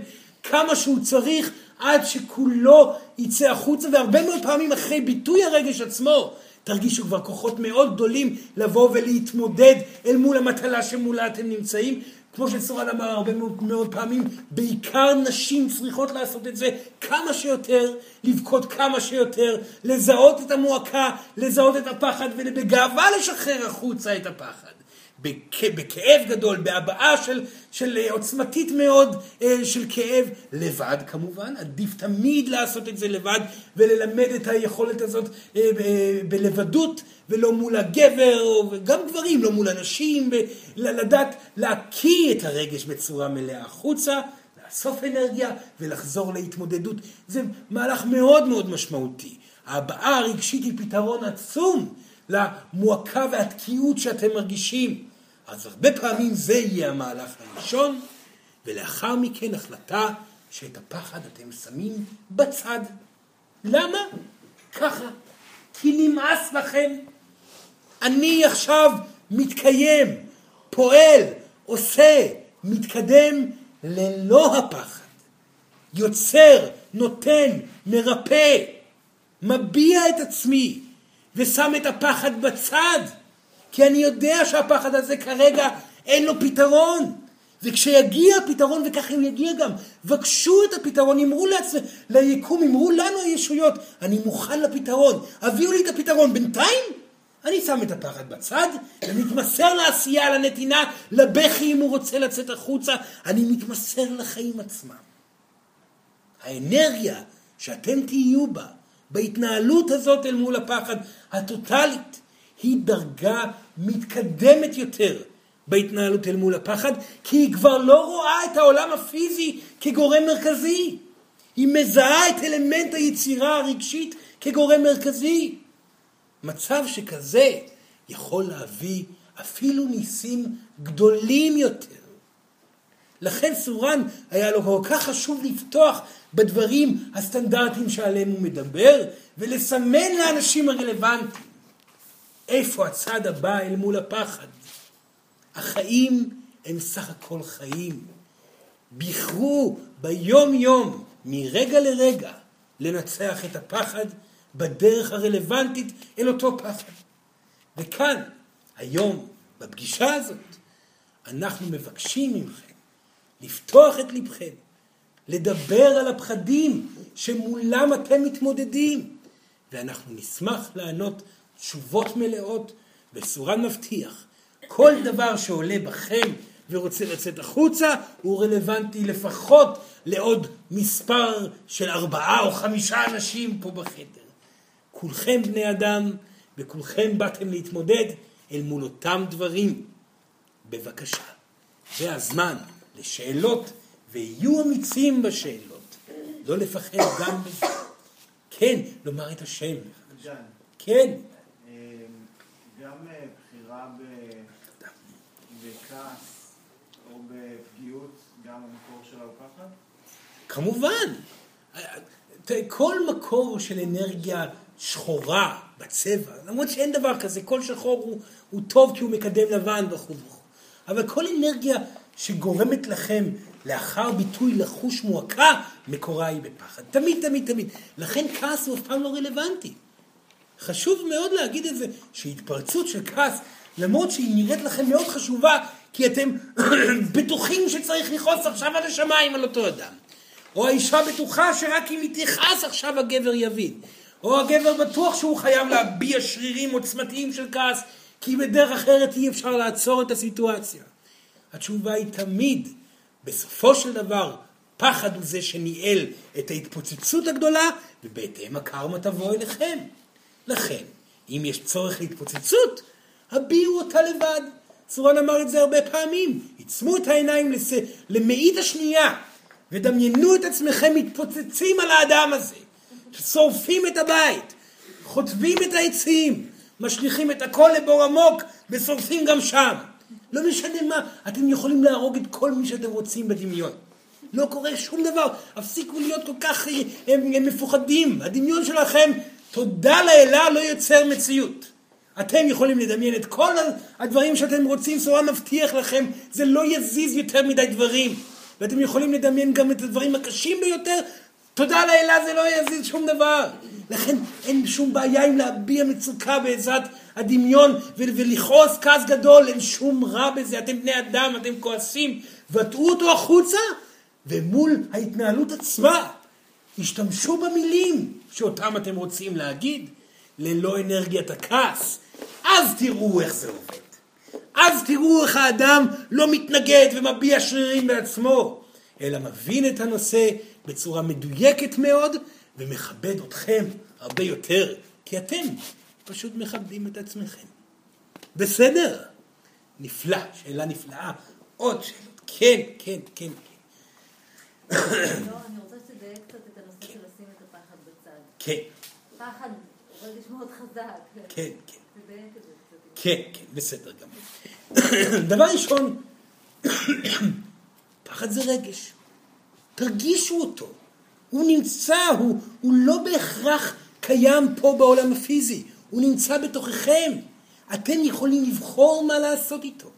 S1: כמה שהוא צריך, עד שכולו יצא החוצה, והרבה מאוד פעמים אחרי ביטוי הרגש עצמו, תרגישו כבר כוחות מאוד גדולים לבוא ולהתמודד אל מול המטלה שמולה אתם נמצאים, כמו שסורן אמר הרבה מאוד, מאוד פעמים, בעיקר נשים צריכות לעשות את זה כמה שיותר, לבכות כמה שיותר, לזהות את המועקה, לזהות את הפחד ובגאווה לשחרר החוצה את הפחד. בכאב גדול, בהבעה של, של עוצמתית מאוד אה, של כאב, לבד כמובן, עדיף תמיד לעשות את זה לבד וללמד את היכולת הזאת אה, בלבדות ולא מול הגבר, וגם גברים, לא מול אנשים, לדעת להקיא את הרגש בצורה מלאה החוצה, לאסוף אנרגיה ולחזור להתמודדות. זה מהלך מאוד מאוד משמעותי. ההבעה הרגשית היא פתרון עצום למועקה והתקיעות שאתם מרגישים. אז הרבה פעמים זה יהיה המהלך הראשון, ולאחר מכן החלטה שאת הפחד אתם שמים בצד. למה? ככה. כי נמאס לכם. אני עכשיו מתקיים, פועל, עושה, מתקדם ללא הפחד. יוצר, נותן, מרפא, מביע את עצמי ושם את הפחד בצד. כי אני יודע שהפחד הזה כרגע אין לו פתרון. וכשיגיע הפתרון, וככה הוא יגיע גם, בקשו את הפתרון, אמרו לעצמם, ליקום, אמרו לנו הישויות, אני מוכן לפתרון, הביאו לי את הפתרון. בינתיים, אני שם את הפחד בצד, ומתמסר לעשייה, לנתינה, לבכי אם הוא רוצה לצאת החוצה, אני מתמסר לחיים עצמם. האנרגיה שאתם תהיו בה, בהתנהלות הזאת אל מול הפחד הטוטלית, היא דרגה מתקדמת יותר בהתנהלות אל מול הפחד, כי היא כבר לא רואה את העולם הפיזי כגורם מרכזי. היא מזהה את אלמנט היצירה הרגשית כגורם מרכזי. מצב שכזה יכול להביא אפילו ניסים גדולים יותר. לכן סורן היה לו כל כך חשוב לפתוח בדברים הסטנדרטיים שעליהם הוא מדבר, ולסמן לאנשים הרלוונטיים. איפה הצד הבא אל מול הפחד? החיים הם סך הכל חיים. בחרו ביום יום, מרגע לרגע, לנצח את הפחד בדרך הרלוונטית אל אותו פחד. וכאן, היום, בפגישה הזאת, אנחנו מבקשים מכם לפתוח את לבכם, לדבר על הפחדים שמולם אתם מתמודדים, ואנחנו נשמח לענות תשובות מלאות, וסורן מבטיח, כל דבר שעולה בכם ורוצה לצאת החוצה, הוא רלוונטי לפחות לעוד מספר של ארבעה או חמישה אנשים פה בחדר. כולכם בני אדם, וכולכם באתם להתמודד אל מול אותם דברים. בבקשה, זה הזמן לשאלות, ויהיו אמיצים בשאלות. לא לפחד גם בזה. כן, לומר את השם. כן.
S2: בכעס או בפגיעות גם המקור שלה הוא פחד?
S1: כמובן. כל מקור של אנרגיה שחורה בצבע, למרות שאין דבר כזה, כל שחור הוא, הוא טוב כי הוא מקדם לבן וכו' וכו'. אבל כל אנרגיה שגורמת לכם לאחר ביטוי לחוש מועקה, מקורה היא בפחד. תמיד, תמיד, תמיד. לכן כעס הוא אף פעם לא רלוונטי. חשוב מאוד להגיד את זה, שהתפרצות של כעס למרות שהיא נראית לכם מאוד חשובה, כי אתם בטוחים שצריך לכעוס עכשיו על השמיים על אותו אדם. או האישה בטוחה שרק אם היא תכעס עכשיו הגבר יבין. או הגבר בטוח שהוא חייב להביע שרירים עוצמתיים של כעס, כי בדרך אחרת אי אפשר לעצור את הסיטואציה. התשובה היא תמיד, בסופו של דבר, פחד הוא זה שניהל את ההתפוצצות הגדולה, ובהתאם הקרמה תבוא אליכם. לכן, אם יש צורך להתפוצצות, הביעו אותה לבד. צורן אמר את זה הרבה פעמים. עיצמו את העיניים לס... למאית השנייה, ודמיינו את עצמכם מתפוצצים על האדם הזה. שורפים את הבית, חוטבים את העצים, משליכים את הכל לבור עמוק ושורפים גם שם. לא משנה מה, אתם יכולים להרוג את כל מי שאתם רוצים בדמיון. לא קורה שום דבר, הפסיקו להיות כל כך הם, הם מפוחדים. הדמיון שלכם, תודה לאלה, לא יוצר מציאות. אתם יכולים לדמיין את כל הדברים שאתם רוצים, סורן מבטיח לכם, זה לא יזיז יותר מדי דברים. ואתם יכולים לדמיין גם את הדברים הקשים ביותר, תודה לאלה זה לא יזיז שום דבר. לכן אין שום בעיה עם להביע מצוקה בעזרת הדמיון ולכעוס כעס גדול, אין שום רע בזה, אתם בני אדם, אתם כועסים, וטעו אותו החוצה, ומול ההתנהלות עצמה, השתמשו במילים שאותם אתם רוצים להגיד, ללא אנרגיית הכעס. אז תראו איך זה עובד. אז תראו איך האדם לא מתנגד ומביע שרירים בעצמו, אלא מבין את הנושא בצורה מדויקת מאוד ומכבד אתכם הרבה יותר, כי אתם פשוט מכבדים את עצמכם. בסדר? נפלא, שאלה נפלאה. עוד שאלות. כן, כן, כן,
S3: לא, אני רוצה שתדייק קצת את הנושא של לשים את הפחד בצד.
S1: כן.
S3: פחד חזק.
S1: כן, כן. כן, כן, בסדר גמור. דבר ראשון, פחד זה רגש. תרגישו אותו. הוא נמצא, הוא, הוא לא בהכרח קיים פה בעולם הפיזי, הוא נמצא בתוככם. אתם יכולים לבחור מה לעשות איתו.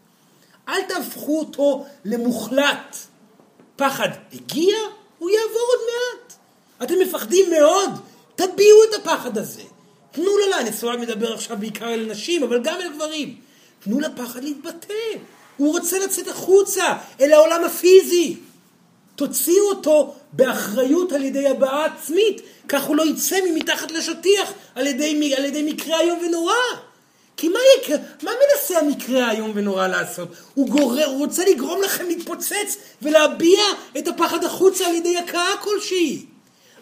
S1: אל תהפכו אותו למוחלט. פחד הגיע, הוא יעבור עוד מעט. אתם מפחדים מאוד, תביעו את הפחד הזה. תנו לו, אני סובל מדבר עכשיו בעיקר על נשים, אבל גם על גברים. תנו לפחד להתבטא. הוא רוצה לצאת החוצה, אל העולם הפיזי. תוציאו אותו באחריות על ידי הבעה עצמית, כך הוא לא יצא ממתחת לשטיח על ידי, על ידי מקרה איום ונורא. כי מה, יקרה, מה מנסה המקרה האיום ונורא לעשות? הוא, גורר, הוא רוצה לגרום לכם להתפוצץ ולהביע את הפחד החוצה על ידי הכאה כלשהי.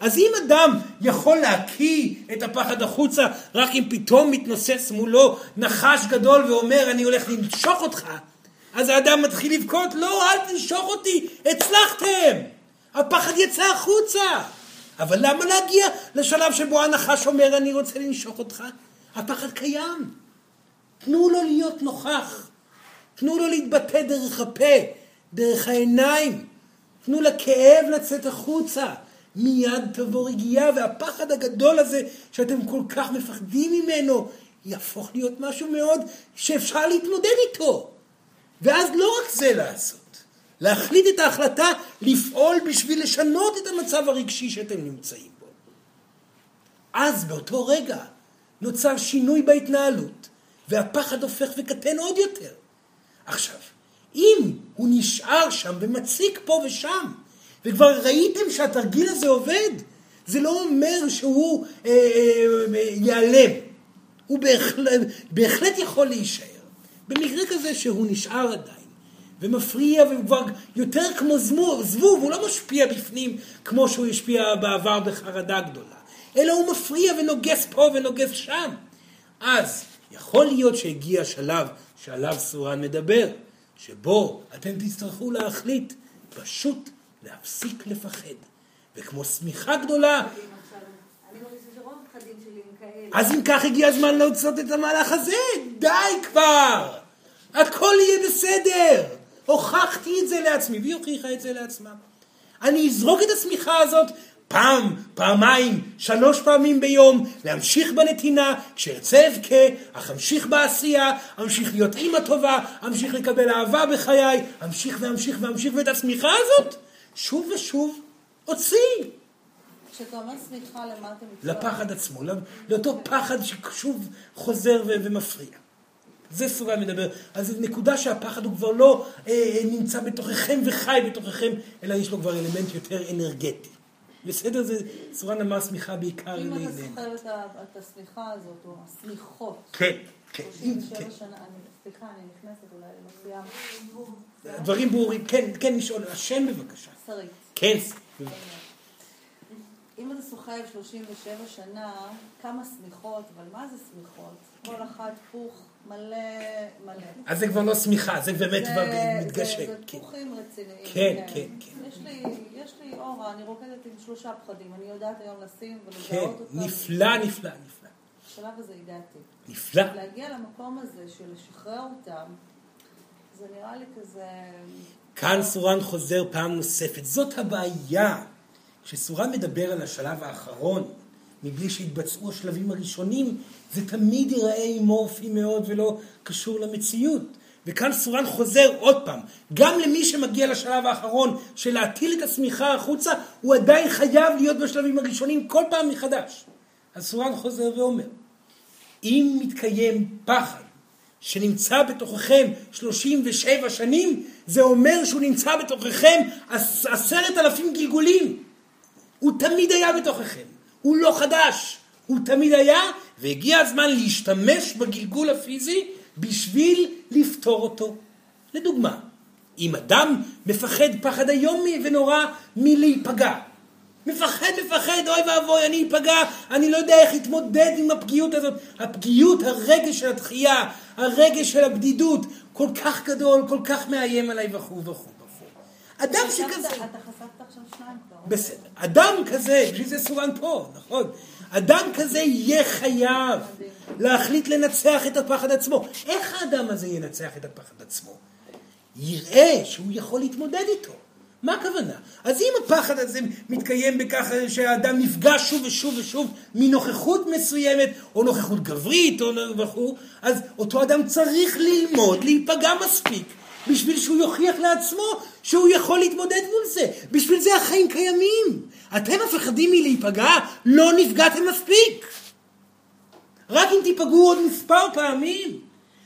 S1: אז אם אדם יכול להקיא את הפחד החוצה רק אם פתאום מתנוסס מולו נחש גדול ואומר אני הולך לנשוך אותך, אז האדם מתחיל לבכות, לא, אל תנשוך אותי, הצלחתם! הפחד יצא החוצה. אבל למה להגיע לשלב שבו הנחש אומר, אני רוצה לנשוך אותך? הפחד קיים. תנו לו להיות נוכח. תנו לו להתבטא דרך הפה, דרך העיניים. תנו לכאב לצאת החוצה. מיד תבוא רגיעה, והפחד הגדול הזה שאתם כל כך מפחדים ממנו, יהפוך להיות משהו מאוד שאפשר להתמודד איתו. ואז לא רק זה לעשות, להחליט את ההחלטה לפעול בשביל לשנות את המצב הרגשי שאתם נמצאים בו. אז באותו רגע נוצר שינוי בהתנהלות, והפחד הופך וקטן עוד יותר. עכשיו, אם הוא נשאר שם ומציק פה ושם, וכבר ראיתם שהתרגיל הזה עובד, זה לא אומר שהוא אה, אה, ייעלם. הוא בהחלט, בהחלט יכול להישאר. במקרה כזה שהוא נשאר עדיין, ומפריע וכבר יותר כמו זבוב, זבוב, הוא לא משפיע בפנים כמו שהוא השפיע בעבר בחרדה גדולה, אלא הוא מפריע ונוגס פה ונוגס שם. אז יכול להיות שהגיע השלב שעליו סורן מדבר, שבו אתם תצטרכו להחליט פשוט להפסיק לפחד. וכמו שמיכה גדולה. אז אם כך הגיע הזמן לעשות את המהלך הזה, די כבר! הכל יהיה בסדר! הוכחתי את זה לעצמי, והיא הוכיחה את זה לעצמה. אני אזרוק את השמיכה הזאת פעם, פעמיים, שלוש פעמים ביום, להמשיך בנתינה, כשארצה אבכה, אך אמשיך בעשייה, אמשיך להיות אימא טובה, אמשיך לקבל אהבה בחיי, אמשיך ואמשיך ואמשיך, ואת השמיכה הזאת, שוב ושוב, הוציא.
S3: כשאתה אומר סמיכה, למה אתה מתכוון?
S1: לפחד עצמו, לאותו פחד ששוב חוזר ומפריע. זה סורן מדבר. אז זו נקודה שהפחד הוא כבר לא אה, אה, נמצא בתוככם וחי בתוככם, אלא יש לו כבר אלמנט יותר אנרגטי. בסדר? זה סורן אמר שמיכה בעיקר
S3: אם
S1: ל-
S3: אתה זוכר את השמיכה הזאת, או השמיכות,
S1: כן, כן,
S3: 37
S1: כן.
S3: שנה, אני, סליחה, אני נכנסת אולי למסוים.
S1: דברים ברורים. כן, כן, לשאול. השם בבקשה.
S3: שרית.
S1: כן.
S3: אם אתה סוחב 37 שנה, כמה שמיכות, אבל מה זה שמיכות? כל אחת פוך מלא מלא.
S1: אז זה כבר לא שמיכה, זה באמת כבר מתגשם.
S3: זה
S1: כן.
S3: פוכים רציניים.
S1: כן, כן, כן.
S3: יש לי, יש לי אורה, אני רוקדת עם שלושה פחדים, אני יודעת היום לשים
S1: כן,
S3: ולזהות אותם.
S1: נפלא, נפלא, נפלא.
S3: בשלב הזה הגעתי.
S1: נפלא.
S3: להגיע למקום הזה של לשחרר אותם, זה נראה לי כזה...
S1: כאן סורן חוזר פעם נוספת. זאת הבעיה. כשסורן מדבר על השלב האחרון, מבלי שהתבצעו השלבים הראשונים, זה תמיד ייראה אמורפי מאוד ולא קשור למציאות. וכאן סורן חוזר עוד פעם, גם למי שמגיע לשלב האחרון של להטיל את השמיכה החוצה, הוא עדיין חייב להיות בשלבים הראשונים כל פעם מחדש. אז סורן חוזר ואומר, אם מתקיים פחד שנמצא בתוככם 37 שנים, זה אומר שהוא נמצא בתוככם עשרת אלפים גלגולים. הוא תמיד היה בתוככם, הוא לא חדש, הוא תמיד היה, והגיע הזמן להשתמש בגלגול הפיזי בשביל לפתור אותו. לדוגמה, אם אדם מפחד פחד איום ונורא מלהיפגע, מפחד, מפחד, אוי ואבוי, אני אפגע, אני לא יודע איך להתמודד עם הפגיעות הזאת. הפגיעות, הרגש של התחייה, הרגש של הבדידות, כל כך גדול, כל כך מאיים עליי וכו' וכו'. אדם שכזה...
S3: אתה חשפת עכשיו שניים כבר.
S1: בסדר. אדם כזה, בשביל זה סורן פה, נכון? אדם כזה יהיה חייב להחליט לנצח את הפחד עצמו. איך האדם הזה ינצח את הפחד עצמו? יראה שהוא יכול להתמודד איתו. מה הכוונה? אז אם הפחד הזה מתקיים בכך שהאדם נפגע שוב ושוב ושוב מנוכחות מסוימת, או נוכחות גברית, או וכו', אז אותו אדם צריך ללמוד להיפגע מספיק בשביל שהוא יוכיח לעצמו שהוא יכול להתמודד מול זה. בשביל זה החיים קיימים. אתם מפחדים מלהיפגע, לא נפגעתם מספיק. רק אם תיפגעו עוד מספר פעמים,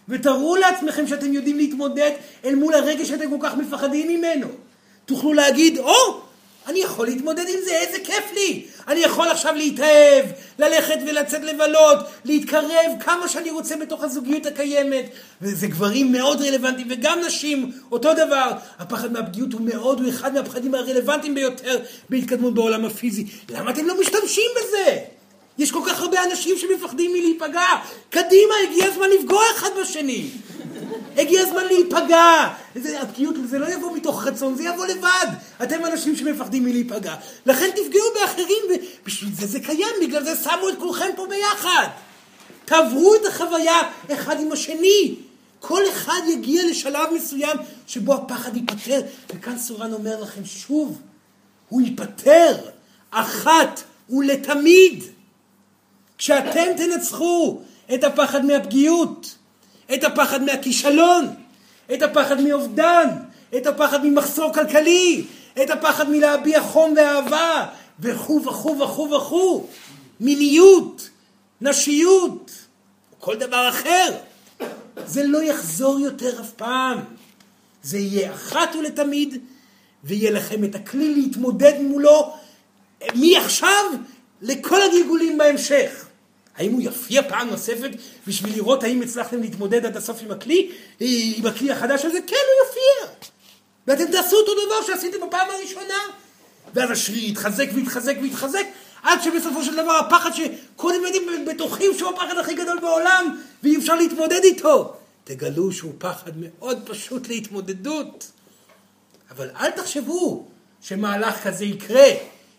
S1: ותראו לעצמכם שאתם יודעים להתמודד אל מול הרגע שאתם כל כך מפחדים ממנו. תוכלו להגיד, או, oh, אני יכול להתמודד עם זה, איזה כיף לי. אני יכול עכשיו להתאהב, ללכת ולצאת לבלות, להתקרב כמה שאני רוצה בתוך הזוגיות הקיימת. וזה גברים מאוד רלוונטיים, וגם נשים, אותו דבר. הפחד מהפגיעות הוא מאוד, הוא אחד מהפחדים הרלוונטיים ביותר בהתקדמות בעולם הפיזי. למה אתם לא משתמשים בזה? יש כל כך הרבה אנשים שמפחדים מלהיפגע. קדימה, הגיע הזמן לפגוע אחד בשני. הגיע הזמן להיפגע. זה, הפגיעות, זה לא יבוא מתוך רצון, זה יבוא לבד. אתם אנשים שמפחדים מלהיפגע. לכן תפגעו באחרים, ובשביל זה זה קיים, בגלל זה שמו את כולכם פה ביחד. תעברו את החוויה אחד עם השני. כל אחד יגיע לשלב מסוים שבו הפחד ייפטר. וכאן סורן אומר לכם שוב, הוא ייפטר אחת ולתמיד. כשאתם תנצחו את הפחד מהפגיעות, את הפחד מהכישלון, את הפחד מאובדן, את הפחד ממחסור כלכלי, את הפחד מלהביע חום ואהבה, וכו' וכו' וכו' וכו', מיניות, נשיות, כל דבר אחר. זה לא יחזור יותר אף פעם. זה יהיה אחת ולתמיד, ויהיה לכם את הכלי להתמודד מולו מעכשיו לכל הגלגולים בהמשך. האם הוא יופיע פעם נוספת בשביל לראות האם הצלחתם להתמודד עד הסוף עם הכלי, עם הכלי החדש הזה? כן, הוא יופיע. ואתם תעשו אותו דבר שעשיתם בפעם הראשונה. ואז השריר יתחזק ויתחזק ויתחזק, עד שבסופו של דבר הפחד שכל ילדים בטוחים שהוא הפחד הכי גדול בעולם, ואי אפשר להתמודד איתו. תגלו שהוא פחד מאוד פשוט להתמודדות. אבל אל תחשבו שמהלך כזה יקרה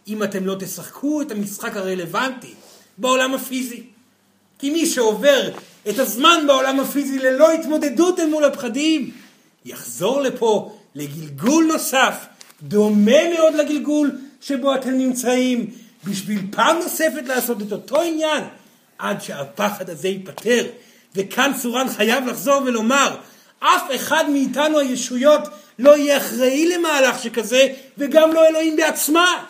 S1: אם אתם לא תשחקו את המשחק הרלוונטי. בעולם הפיזי. כי מי שעובר את הזמן בעולם הפיזי ללא התמודדות אל מול הפחדים, יחזור לפה לגלגול נוסף, דומה מאוד לגלגול שבו אתם נמצאים, בשביל פעם נוספת לעשות את אותו עניין, עד שהפחד הזה ייפתר. וכאן סורן חייב לחזור ולומר, אף אחד מאיתנו הישויות לא יהיה אחראי למהלך שכזה, וגם לא אלוהים בעצמה.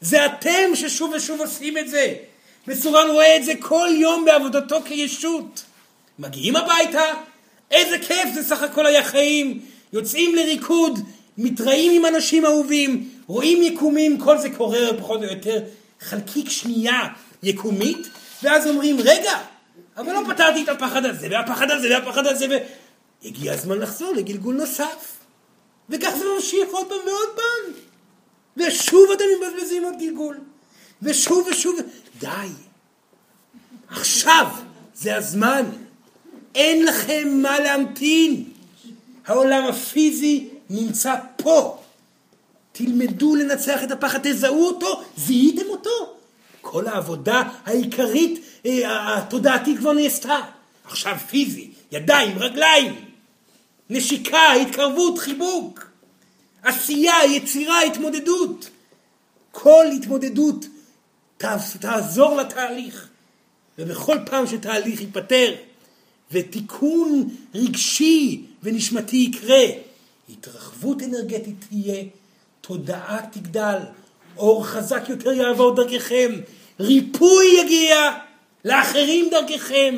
S1: זה אתם ששוב ושוב עושים את זה. וסורן רואה את זה כל יום בעבודתו כישות. מגיעים הביתה, איזה כיף זה סך הכל היה חיים. יוצאים לריקוד, מתראים עם אנשים אהובים, רואים יקומים, כל זה קורה פחות או יותר חלקיק שנייה יקומית, ואז אומרים, רגע, אבל לא פתרתי את הפחד הזה, והפחד הזה, והפחד הזה, והגיע הזמן לחזור לגלגול נוסף. וכך זה ממשיך עוד פעם ועוד פעם. ושוב אתם מבזבזים עוד גלגול. ושוב ושוב, די. עכשיו זה הזמן. אין לכם מה להמתין. העולם הפיזי נמצא פה. תלמדו לנצח את הפחד, תזהו אותו, זיהיתם אותו. כל העבודה העיקרית, אה, התודעתית כבר נעשתה. עכשיו פיזי, ידיים, רגליים, נשיקה, התקרבות, חיבוק, עשייה, יצירה, התמודדות. כל התמודדות תעזור לתהליך. ובכל פעם שתהליך ייפתר, ותיקון רגשי ונשמתי יקרה. התרחבות אנרגטית תהיה, תודעה תגדל, אור חזק יותר יעבור דרככם, ריפוי יגיע לאחרים דרככם.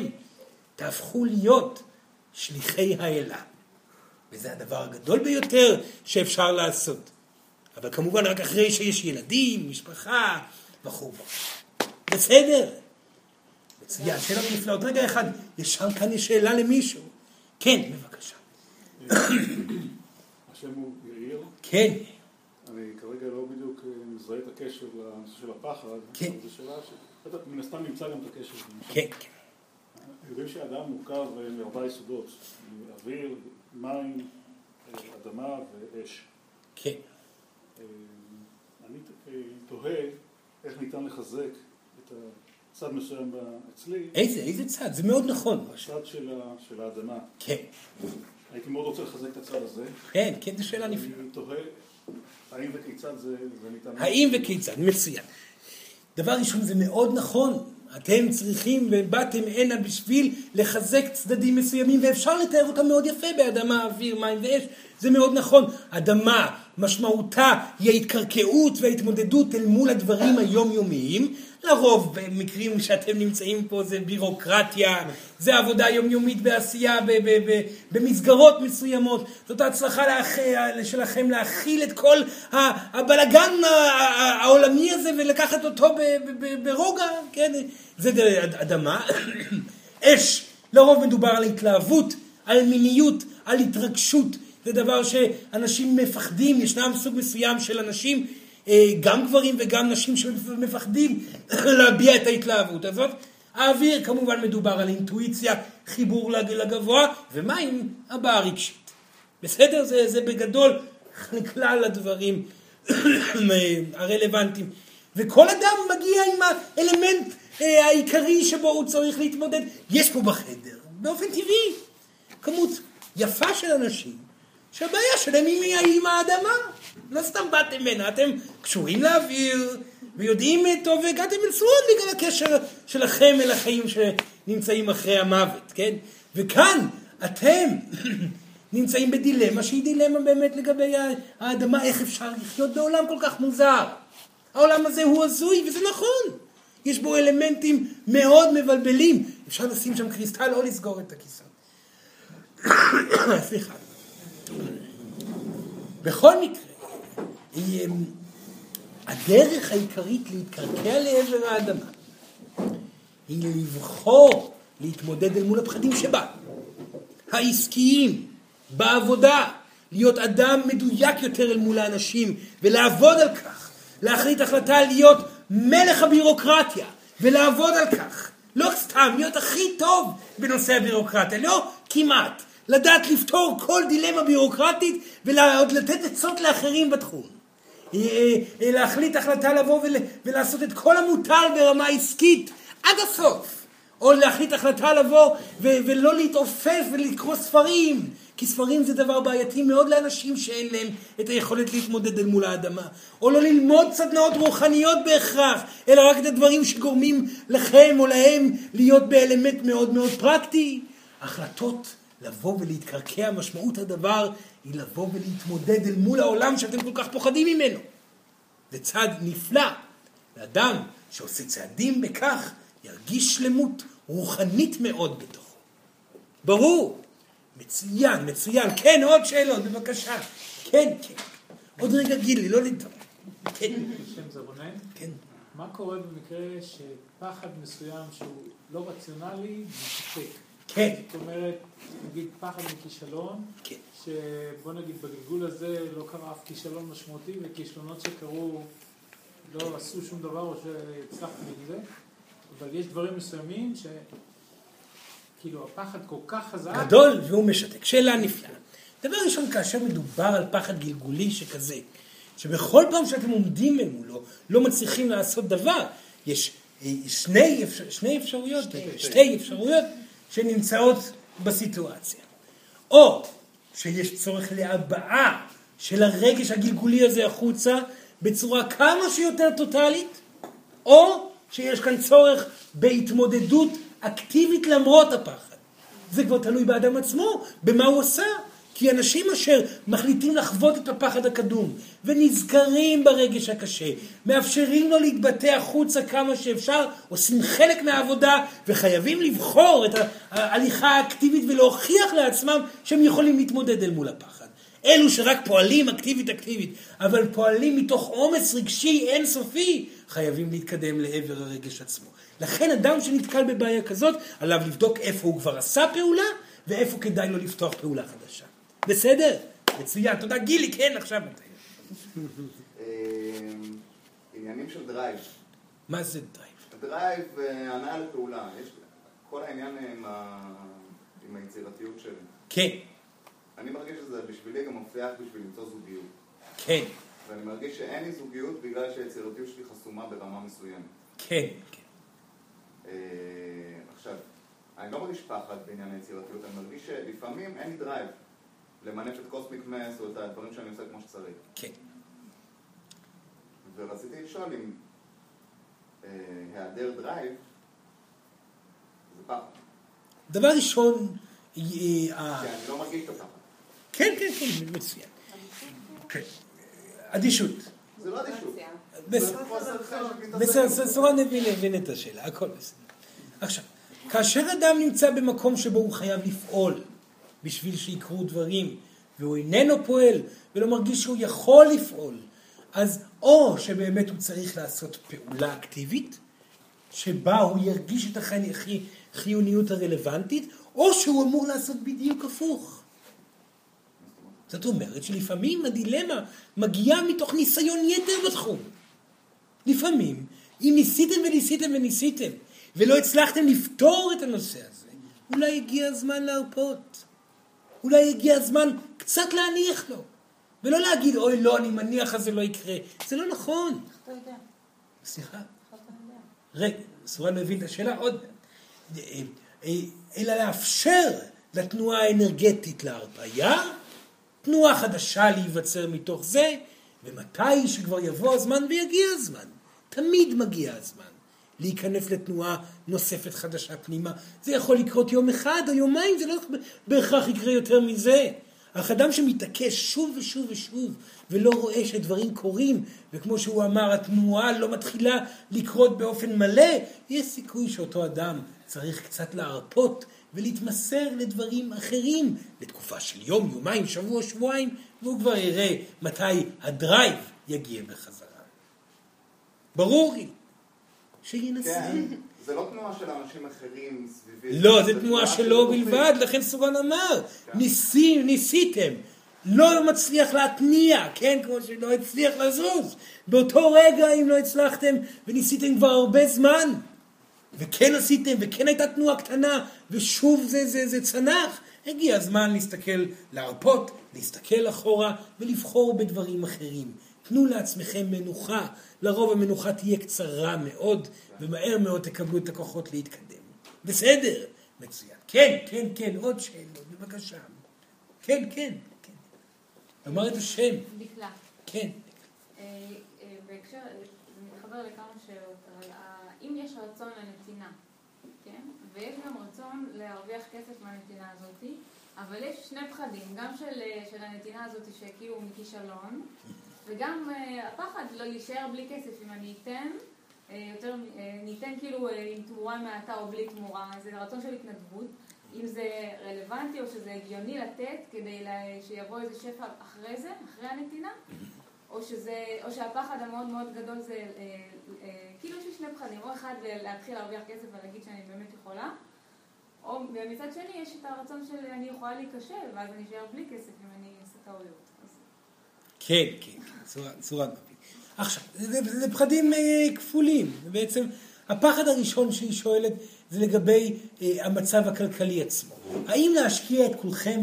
S1: תהפכו להיות שליחי האלה. וזה הדבר הגדול ביותר שאפשר לעשות. אבל כמובן רק אחרי שיש ילדים, משפחה וכו'. בסדר. מצוין, שאלות נפלאות. רגע אחד, יש שם כאן יש שאלה למישהו. כן, בבקשה.
S4: השם הוא יאיר.
S1: כן,
S4: אני כרגע לא בדיוק אה, מזהה את הקשר לנושא של הפחד.
S1: כן.
S4: זו שאלה ש... מן הסתם נמצא גם את הקשר.
S1: כן, כן.
S4: יודעים שאדם מורכב אה, מארבעה יסודות, אוויר, מים, אה, אדמה ואש.
S1: כן.
S4: אני תוהה איך ניתן לחזק את הצד מסוים אצלי,
S1: איזה, איזה צד? זה מאוד נכון.
S4: הצד של ה- של האדמה.
S1: כן,
S4: הייתי מאוד רוצה לחזק את הצד הזה.
S1: כן, כן, זו שאלה נפלאה.
S4: אני תוהה האם וכיצד זה זה ניתן.
S1: האם וכיצד? מצוין. דבר ראשון, זה מאוד נכון. אתם צריכים ובאתם הנה בשביל לחזק צדדים מסוימים, ואפשר לתאר אותם מאוד יפה באדמה, אוויר, מים ואש. זה מאוד נכון. אדמה, משמעותה היא ההתקרקעות וההתמודדות אל מול הדברים היומיומיים. לרוב במקרים שאתם נמצאים פה זה בירוקרטיה, זה עבודה יומיומית בעשייה במסגרות מסוימות. זאת ההצלחה לאח... שלכם להכיל את כל הבלגן העולמי הזה ולקחת אותו ברוגע, כן? זה אדמה. אש, לרוב מדובר על התלהבות, על מיניות, על התרגשות. זה דבר שאנשים מפחדים, ישנם סוג מסוים של אנשים, אה, גם גברים וגם נשים שמפחדים להביע את ההתלהבות הזאת. האוויר כמובן מדובר על אינטואיציה, חיבור לג- לגבוה, ומים הבעה רגשית. בסדר? זה, זה בגדול כלל הדברים הרלוונטיים. וכל אדם מגיע עם האלמנט אה, העיקרי שבו הוא צריך להתמודד. יש פה בחדר, באופן טבעי, כמות יפה של אנשים שהבעיה שלהם היא עם האדמה. לא סתם באתם הנה, אתם קשורים לאוויר ויודעים טוב והגעתם לצרון בגלל הקשר שלכם אל החיים שנמצאים אחרי המוות, כן? וכאן אתם נמצאים בדילמה שהיא דילמה באמת לגבי האדמה, איך אפשר לחיות בעולם כל כך מוזר. העולם הזה הוא הזוי וזה נכון. יש בו אלמנטים מאוד מבלבלים. אפשר לשים שם קריסטל או לסגור את הכיסאות. סליחה. בכל מקרה, אמ, הדרך העיקרית להתקרקע לעבר האדמה היא לבחור להתמודד אל מול הפחדים שבה. העסקיים, בעבודה, להיות אדם מדויק יותר אל מול האנשים ולעבוד על כך, להחליט החלטה להיות מלך הבירוקרטיה ולעבוד על כך. לא סתם להיות הכי טוב בנושא הבירוקרטיה, לא כמעט. לדעת לפתור כל דילמה בירוקרטית ועוד לתת עצות לאחרים בתחום. אה, אה, להחליט החלטה לבוא ול- ולעשות את כל המוטל ברמה עסקית עד הסוף. או להחליט החלטה לבוא ו- ולא להתעופף ולקרוא ספרים. כי ספרים זה דבר בעייתי מאוד לאנשים שאין להם את היכולת להתמודד אל מול האדמה. או לא ללמוד סדנאות רוחניות בהכרח, אלא רק את הדברים שגורמים לכם או להם להיות באלמנט מאוד מאוד פרקטי. החלטות לבוא ולהתקרקע, משמעות הדבר היא לבוא ולהתמודד אל מול העולם שאתם כל כך פוחדים ממנו. זה צעד נפלא. לאדם שעושה צעדים בכך, ירגיש שלמות רוחנית מאוד בתוכו. ברור. מצוין, מצוין. כן, עוד שאלות, בבקשה. כן, כן. עוד רגע גילי, לא לטעות. כן,
S5: שם זה רונן.
S1: כן.
S5: מה קורה במקרה שפחד מסוים שהוא לא רציונלי משתק?
S1: כן,
S5: זאת אומרת, נגיד פחד מכישלון,
S1: כן.
S5: שבוא נגיד בגלגול הזה לא קרה אף כישלון משמעותי, וכישלונות שקרו לא עשו שום דבר או שהצלחתי בזה, אבל יש דברים מסוימים ש... כאילו הפחד כל כך חזק,
S1: גדול והוא משתק. שאלה נפלאה. דבר ראשון, כאשר מדובר על פחד גלגולי שכזה, שבכל פעם שאתם עומדים אל מולו, לא מצליחים לעשות דבר, יש אה, שני, אפשר, שני אפשרויות, שתי. שתי אפשרויות שנמצאות בסיטואציה. או שיש צורך להבעה של הרגש הגלגולי הזה החוצה בצורה כמה שיותר טוטאלית, או שיש כאן צורך בהתמודדות אקטיבית למרות הפחד. זה כבר תלוי באדם עצמו, במה הוא עשה. כי אנשים אשר מחליטים לחוות את הפחד הקדום ונזכרים ברגש הקשה, מאפשרים לו להתבטא החוצה כמה שאפשר, עושים חלק מהעבודה וחייבים לבחור את ההליכה האקטיבית ולהוכיח לעצמם שהם יכולים להתמודד אל מול הפחד. אלו שרק פועלים אקטיבית אקטיבית, אבל פועלים מתוך אומץ רגשי אינסופי, חייבים להתקדם לעבר הרגש עצמו. לכן אדם שנתקל בבעיה כזאת, עליו לבדוק איפה הוא כבר עשה פעולה, ואיפה כדאי לו לפתוח פעולה חדשה. בסדר? מצוין. תודה גילי, כן, עכשיו מתי.
S6: אה, עניינים של drive.
S1: מה זה drive?
S6: drive, אה, הנעה לפעולה. יש כל העניין עם, ה... עם היצירתיות שלי.
S1: כן.
S6: אני מרגיש שזה בשבילי גם מפתח בשביל למצוא זוגיות.
S1: כן.
S6: ואני מרגיש שאין לי זוגיות בגלל שהיצירתיות שלי חסומה ברמה מסוימת.
S1: כן, כן.
S6: אה, עכשיו, אני לא מרגיש פחד בעניין היצירתיות, אני מרגיש שלפעמים אין לי drive. למנף את Cosmic Mass או את הדברים שאני עושה כמו שצריך.
S1: כן.
S6: ורציתי לשאול אם אה, היעדר drive זה פחד.
S1: דבר ראשון, אה,
S6: כי אני לא מרגיש את הפחד.
S1: כן, כן, כן, מצוין. כן. אדישות.
S6: זה לא אדישות.
S1: בסדר. בסדר, הבין את השאלה, הכל בסדר. עכשיו, כאשר אדם נמצא במקום שבו הוא חייב לפעול בשביל שיקרו דברים, והוא איננו פועל ולא מרגיש שהוא יכול לפעול, אז או שבאמת הוא צריך לעשות פעולה אקטיבית, שבה הוא ירגיש את החיוניות הרלוונטית, או שהוא אמור לעשות בדיוק הפוך. זאת אומרת שלפעמים הדילמה מגיעה מתוך ניסיון יתר בתחום. לפעמים, אם ניסיתם וניסיתם וניסיתם, ולא הצלחתם לפתור את הנושא הזה, אולי הגיע הזמן להרפות. אולי הגיע הזמן קצת להניח לו. ולא להגיד, אוי לא, אני מניח אז זה לא יקרה. זה לא נכון.
S3: איך אתה יודע?
S1: סליחה? רגע, סורן מבין את השאלה עוד. אלא לאפשר לתנועה האנרגטית להרפאיה, תנועה חדשה להיווצר מתוך זה, ומתי שכבר יבוא הזמן ויגיע הזמן. תמיד מגיע הזמן. להיכנס לתנועה נוספת חדשה פנימה. זה יכול לקרות יום אחד או יומיים, זה לא בהכרח יקרה יותר מזה. אך אדם שמתעקש שוב ושוב ושוב ולא רואה שדברים קורים, וכמו שהוא אמר, התנועה לא מתחילה לקרות באופן מלא, יש סיכוי שאותו אדם צריך קצת להרפות ולהתמסר לדברים אחרים, לתקופה של יום, יומיים, שבוע, שבועיים, והוא כבר יראה מתי הדרייב יגיע בחזרה. ברור לי. שינסה.
S6: כן, זה לא תנועה של אנשים אחרים סביבי.
S1: לא, זו תנועה
S6: של
S1: שלו. בלבד, לכן סורן אמר,
S6: כן.
S1: ניסים, ניסיתם. לא מצליח להתניע, כן, כמו שלא הצליח לזוז. באותו רגע, אם לא הצלחתם, וניסיתם כבר הרבה זמן, וכן עשיתם, וכן הייתה תנועה קטנה, ושוב זה, זה, זה צנח, הגיע הזמן להסתכל, להרפות, להסתכל אחורה, ולבחור בדברים אחרים. תנו לעצמכם מנוחה, לרוב המנוחה תהיה קצרה מאוד, ומהר מאוד תקבלו את הכוחות להתקדם. בסדר? מצוין. כן, כן, כן, עוד שאלות, בבקשה. כן, כן, כן. לומר את השם.
S7: דקלה.
S1: כן.
S7: אה, אה, בהקשר, זה מתחבר לכמה שאלות, אבל ה- אם יש רצון לנתינה, כן? ויש גם רצון להרוויח כסף מהנתינה הזאת, אבל יש שני פחדים, גם של, אה, של הנתינה הזאת שהגיעו מכישלון, וגם אה, הפחד לא להישאר בלי כסף, אם אני אתן, אה, יותר, אה, ניתן כאילו עם תמורה מעטה או בלי תמורה, זה רצון של התנדבות, אם זה רלוונטי או שזה הגיוני לתת כדי שיבוא איזה שפע אחרי זה, אחרי הנתינה, או, שזה, או שהפחד המאוד מאוד גדול זה, כאילו יש לי שני פחדים, או אחד להתחיל להרוויח כסף ולהגיד שאני באמת יכולה, או מצד שני יש את הרצון של אני יכולה להיכשל, ואז אני אשאר בלי כסף אם אני אעשה טעויות. אז...
S1: כן, כן, כן, צורה מבין. עכשיו, זה, זה, פחדים אה, כפולים. בעצם, הפחד הראשון שהיא שואלת זה לגבי אה, המצב הכלכלי עצמו. האם להשקיע את כולכם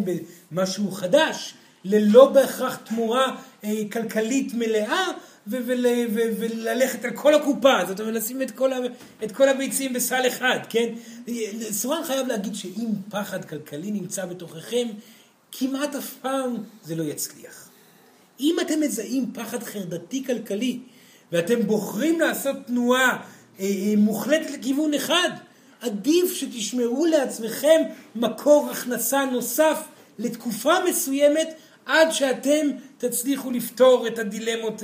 S1: במשהו חדש, ללא בהכרח תמורה אה, כלכלית מלאה, ו- ול- ו- וללכת על כל הקופה, זאת אומרת, לשים את כל, ה- את כל הביצים בסל אחד, כן? אה, סורן חייב להגיד שאם פחד כלכלי נמצא בתוככם, כמעט אף פעם זה לא יצליח. אם אתם מזהים פחד חרדתי כלכלי, ואתם בוחרים לעשות תנועה אה, אה, מוחלטת לכיוון אחד, עדיף שתשמרו לעצמכם מקור הכנסה נוסף לתקופה מסוימת עד שאתם תצליחו לפתור את הדילמות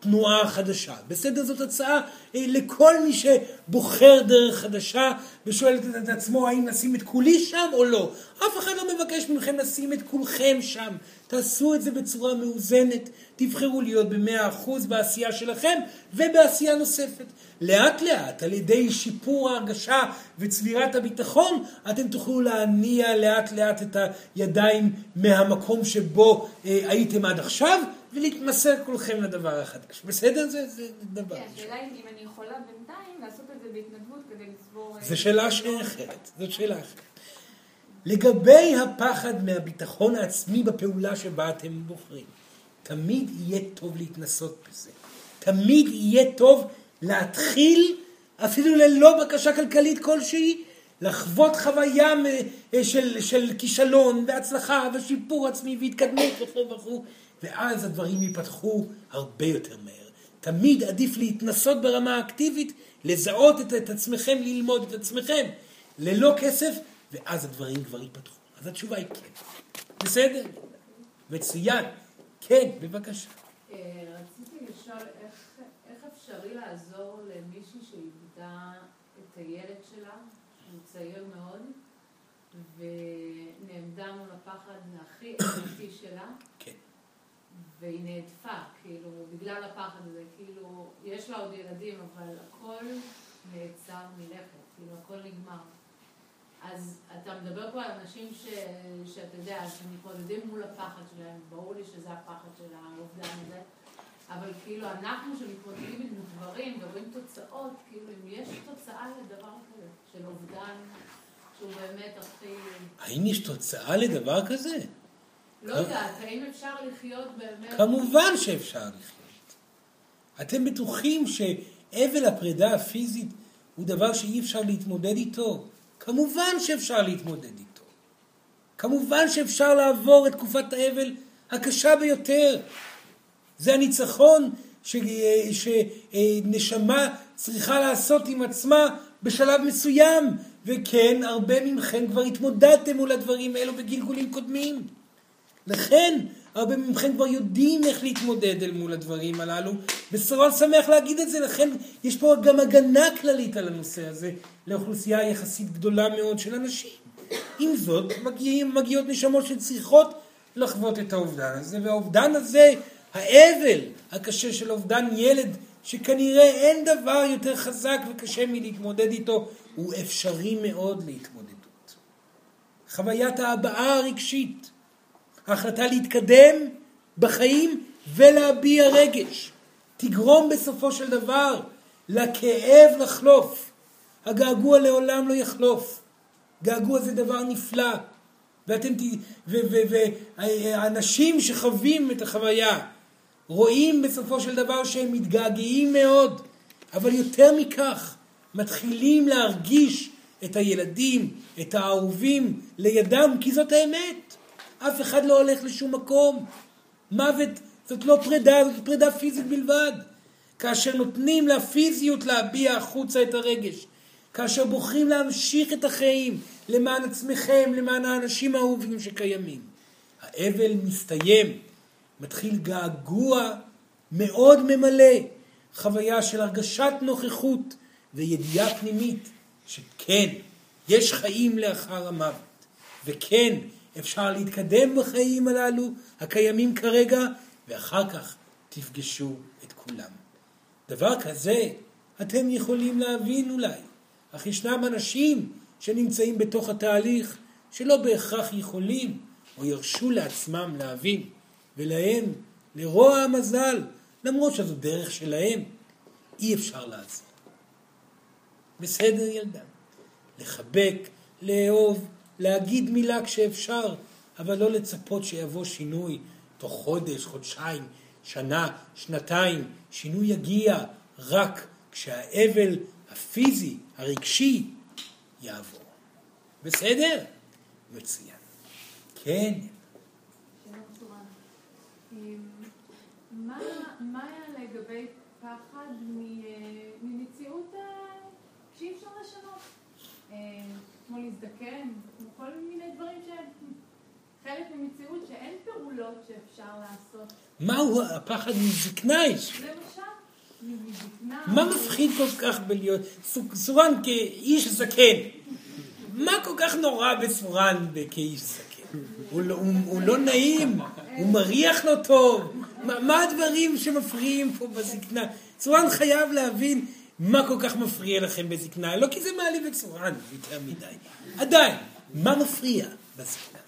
S1: בתנועה החדשה. בסדר? זאת הצעה אה, לכל מי שבוחר דרך חדשה ושואל את עצמו האם לשים את כולי שם או לא. אף אחד לא מבקש מכם לשים את כולכם שם. תעשו את זה בצורה מאוזנת, תבחרו להיות במאה אחוז בעשייה שלכם ובעשייה נוספת. לאט לאט, על ידי שיפור ההרגשה וצבירת הביטחון, אתם תוכלו להניע לאט לאט את הידיים מהמקום שבו אה, הייתם עד עכשיו, ולהתמסר כולכם לדבר החדש. בסדר? זה, זה דבר.
S7: כן, השאלה היא אם אני יכולה בינתיים לעשות את זה בהתנדבות כדי לצבור... אה,
S1: זו שאלה אחרת. זאת שאלה אחרת. לגבי הפחד מהביטחון העצמי בפעולה שבה אתם בוחרים, תמיד יהיה טוב להתנסות בזה. תמיד יהיה טוב להתחיל, אפילו ללא בקשה כלכלית כלשהי, לחוות חוויה מ- של, של כישלון והצלחה ושיפור עצמי והתקדמות וכו' וכו', ואז הדברים ייפתחו הרבה יותר מהר. תמיד עדיף להתנסות ברמה אקטיבית, לזהות את, את עצמכם, ללמוד את עצמכם, ללא כסף, ואז הדברים כבר ייפתחו. אז התשובה היא כן. בסדר? מצוין. כן, בבקשה.
S8: אה, רציתי לשאול איך, איך אפשרי לעזור למישהי שאיבדה את הילד שלה, שהוא צעיר מאוד, ונעמדה מול הפחד הכי אמיתי שלה. והיא נהדפה, כאילו, בגלל הפחד הזה, כאילו, יש לה עוד ילדים, אבל הכל נעצר מלכת, כאילו, הכל נגמר. אז אתה מדבר פה על אנשים ש... שאתה יודע, שמתמודדים מול הפחד שלהם, ברור לי שזה הפחד של האובדן הזה, אבל כאילו אנחנו שמתמודדים עם דברים ורואים תוצאות, כאילו אם יש תוצאה לדבר כזה, של אובדן, שהוא באמת הכי...
S1: האם יש תוצאה לדבר כזה?
S8: לא יודעת, האם אפשר לחיות באמת...
S1: כמובן שאפשר לחיות. אתם בטוחים שאבל הפרידה הפיזית הוא דבר שאי אפשר להתמודד איתו? כמובן שאפשר להתמודד איתו. כמובן שאפשר לעבור את תקופת האבל הקשה ביותר. זה הניצחון שנשמה צריכה לעשות עם עצמה בשלב מסוים. וכן, הרבה מכם כבר התמודדתם מול הדברים האלו בגלגולים קודמים. לכן, הרבה מכם כבר יודעים איך להתמודד אל מול הדברים הללו, ונורא שמח להגיד את זה, לכן יש פה גם הגנה כללית על הנושא הזה לאוכלוסייה יחסית גדולה מאוד של אנשים. עם זאת, מגיעים, מגיעות נשמות שצריכות לחוות את האובדן הזה, והאובדן הזה, האבל הקשה של אובדן ילד, שכנראה אין דבר יותר חזק וקשה מלהתמודד איתו, הוא אפשרי מאוד להתמודדות. חוויית ההבעה הרגשית, ההחלטה להתקדם בחיים ולהביע רגש, תגרום בסופו של דבר לכאב לחלוף. הגעגוע לעולם לא יחלוף. געגוע זה דבר נפלא. ואתם, ואנשים שחווים את החוויה רואים בסופו של דבר שהם מתגעגעים מאוד, אבל יותר מכך, מתחילים להרגיש את הילדים, את האהובים לידם, כי זאת האמת. אף אחד לא הולך לשום מקום. מוות זאת לא פרידה, זאת פרידה פיזית בלבד. כאשר נותנים לפיזיות להביע החוצה את הרגש, כאשר בוחרים להמשיך את החיים למען עצמכם, למען האנשים האהובים שקיימים. האבל מסתיים, מתחיל געגוע מאוד ממלא, חוויה של הרגשת נוכחות וידיעה פנימית שכן, יש חיים לאחר המוות, וכן, אפשר להתקדם בחיים הללו הקיימים כרגע, ואחר כך תפגשו את כולם. דבר כזה אתם יכולים להבין אולי, אך ישנם אנשים שנמצאים בתוך התהליך שלא בהכרח יכולים או ירשו לעצמם להבין, ולהם, לרוע המזל, למרות שזו דרך שלהם, אי אפשר לעזור. בסדר ילדה? לחבק, לאהוב, להגיד מילה כשאפשר, אבל לא לצפות שיבוא שינוי תוך חודש, חודשיים, שנה, שנתיים. שינוי יגיע רק כשהאבל הפיזי, הרגשי, יעבור. בסדר? מצוין. כן.
S8: אמ, מה היה לגבי פחד מ- ממציאות אה, שאי אפשר לשנות? כמו להזדקן, כמו כל מיני דברים שהם חלק ממציאות שאין פעולות שאפשר לעשות.
S1: מהו הפחד מזקנה? יש?
S8: למשל.
S1: מה מפחיד כל כך בלהיות סו- סורן כאיש זקן? מה כל כך נורא בסורן כאיש זקן? הוא לא, הוא, הוא לא נעים, הוא מריח לא טוב. מה, מה הדברים שמפריעים פה בזקנה? סורן חייב להבין מה כל כך מפריע לכם בזקנה. לא כי זה מעליב את סורן יותר מדי. עדיין, מה מפריע בזקנה?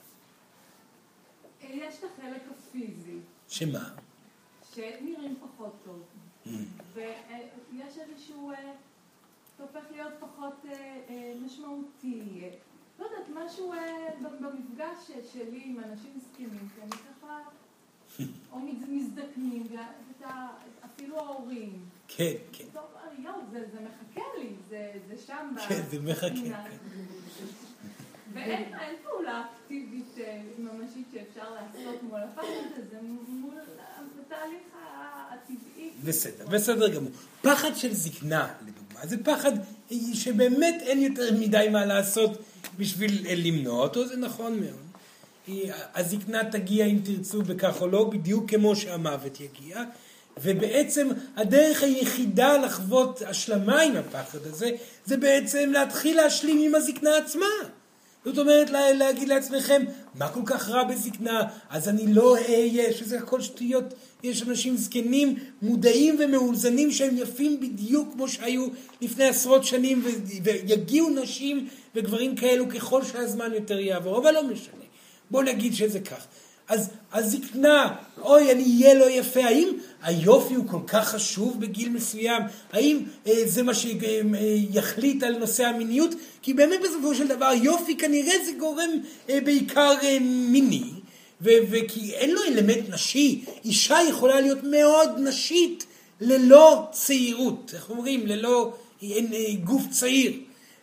S8: יש את החלק הפיזי,
S1: שמה?
S8: שנראים פחות טוב. ויש איזשהו, אה, זה הופך להיות פחות אה, אה, משמעותי. אה, לא יודעת, משהו אה, במפגש שלי עם אנשים זקנים, כי אני ככה, או מז- מזדקנים, אפילו ההורים.
S1: כן, כן.
S8: יואו, זה, מחכה לי, זה, שם
S1: כן, זה מחכה. כן.
S8: ואין אין פעולה אקטיבית אה, ממשית שאפשר לעשות מול הפחד הזה, מול התהליך הטבעי.
S1: בסדר, בסדר גמור. פחד של זקנה, לדוגמה, זה פחד שבאמת אין יותר מדי מה לעשות בשביל אה, למנוע אותו, זה נכון מאוד. הזקנה תגיע אם תרצו בכך או לא, בדיוק כמו שהמוות יגיע, ובעצם הדרך היחידה לחוות השלמה עם הפחד הזה, זה בעצם להתחיל להשלים עם הזקנה עצמה. זאת אומרת לה, להגיד לעצמכם, מה כל כך רע בזקנה, אז אני לא אהיה, שזה הכל שטויות. יש אנשים זקנים, מודעים ומאוזנים שהם יפים בדיוק כמו שהיו לפני עשרות שנים, ו- ויגיעו נשים וגברים כאלו ככל שהזמן יותר יעבור, אבל לא משנה. בואו נגיד שזה כך. אז הזקנה, אוי, אני אהיה לא יפה, האם היופי הוא כל כך חשוב בגיל מסוים? האם אה, זה מה שיחליט על נושא המיניות? כי באמת בסופו של דבר יופי כנראה זה גורם אה, בעיקר אה, מיני, וכי אין לו אלמנט נשי. אישה יכולה להיות מאוד נשית ללא צעירות, איך אומרים? ללא אין, אה, גוף צעיר.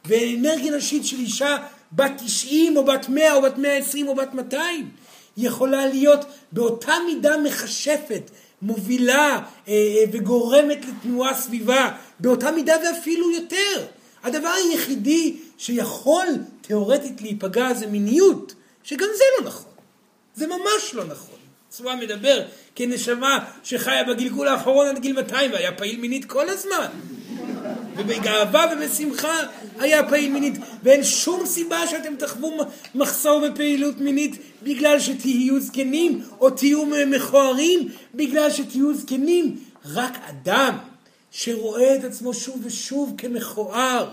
S1: ואנרגיה נשית של אישה בת 90 או בת 100 או בת 120 או בת 200 יכולה להיות באותה מידה מכשפת, מובילה אה, אה, וגורמת לתנועה סביבה, באותה מידה ואפילו יותר. הדבר היחידי שיכול תיאורטית להיפגע זה מיניות, שגם זה לא נכון. זה ממש לא נכון. צבא מדבר כנשמה שחיה בגלגול האחרון עד גיל 200 והיה פעיל מינית כל הזמן. ובגאווה ובשמחה היה פעיל מינית, ואין שום סיבה שאתם תחוו מחסור בפעילות מינית בגלל שתהיו זקנים, או תהיו מכוערים בגלל שתהיו זקנים. רק אדם שרואה את עצמו שוב ושוב כמכוער,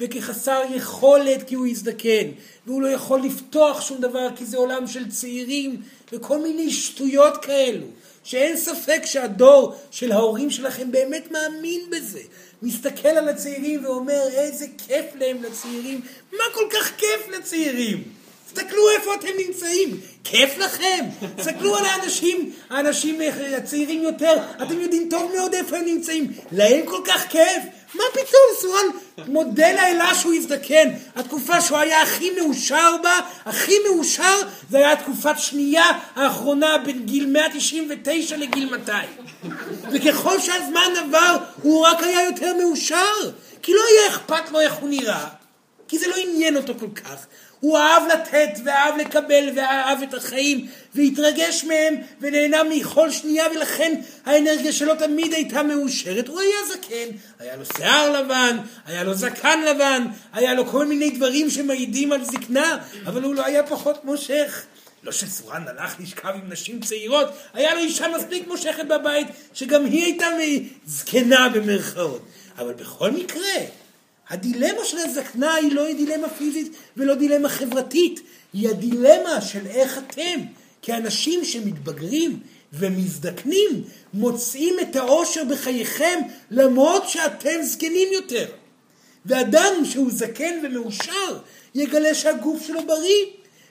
S1: וכחסר יכולת כי הוא הזדקן, והוא לא יכול לפתוח שום דבר כי זה עולם של צעירים, וכל מיני שטויות כאלו, שאין ספק שהדור של ההורים שלכם באמת מאמין בזה. מסתכל על הצעירים ואומר איזה כיף להם לצעירים, מה כל כך כיף לצעירים? תסתכלו איפה אתם נמצאים, כיף לכם? תסתכלו על האנשים, האנשים הצעירים יותר, אתם יודעים טוב מאוד איפה הם נמצאים, להם כל כך כיף? מה פתאום, סורן מודה לאלה שהוא הזדקן. התקופה שהוא היה הכי מאושר בה, הכי מאושר, זה היה התקופת שנייה האחרונה בין גיל 199 לגיל 200. וככל שהזמן עבר, הוא רק היה יותר מאושר. כי לא היה אכפת לו איך הוא נראה, כי זה לא עניין אותו כל כך. הוא אהב לתת ואהב לקבל ואהב את החיים והתרגש מהם ונהנה מכל שנייה ולכן האנרגיה שלו תמיד הייתה מאושרת. הוא היה זקן, היה לו שיער לבן, היה לו זקן לבן, היה לו כל מיני דברים שמעידים על זקנה, אבל הוא לא היה פחות מושך. לא שסורן הלך לשכב עם נשים צעירות, היה לו אישה מספיק מושכת בבית שגם היא הייתה זקנה במרכאות. אבל בכל מקרה, הדילמה של הזקנה היא לא דילמה פיזית ולא דילמה חברתית, היא הדילמה של איך אתם, כאנשים שמתבגרים ומזדקנים, מוצאים את האושר בחייכם למרות שאתם זקנים יותר. ואדם שהוא זקן ומאושר יגלה שהגוף שלו בריא,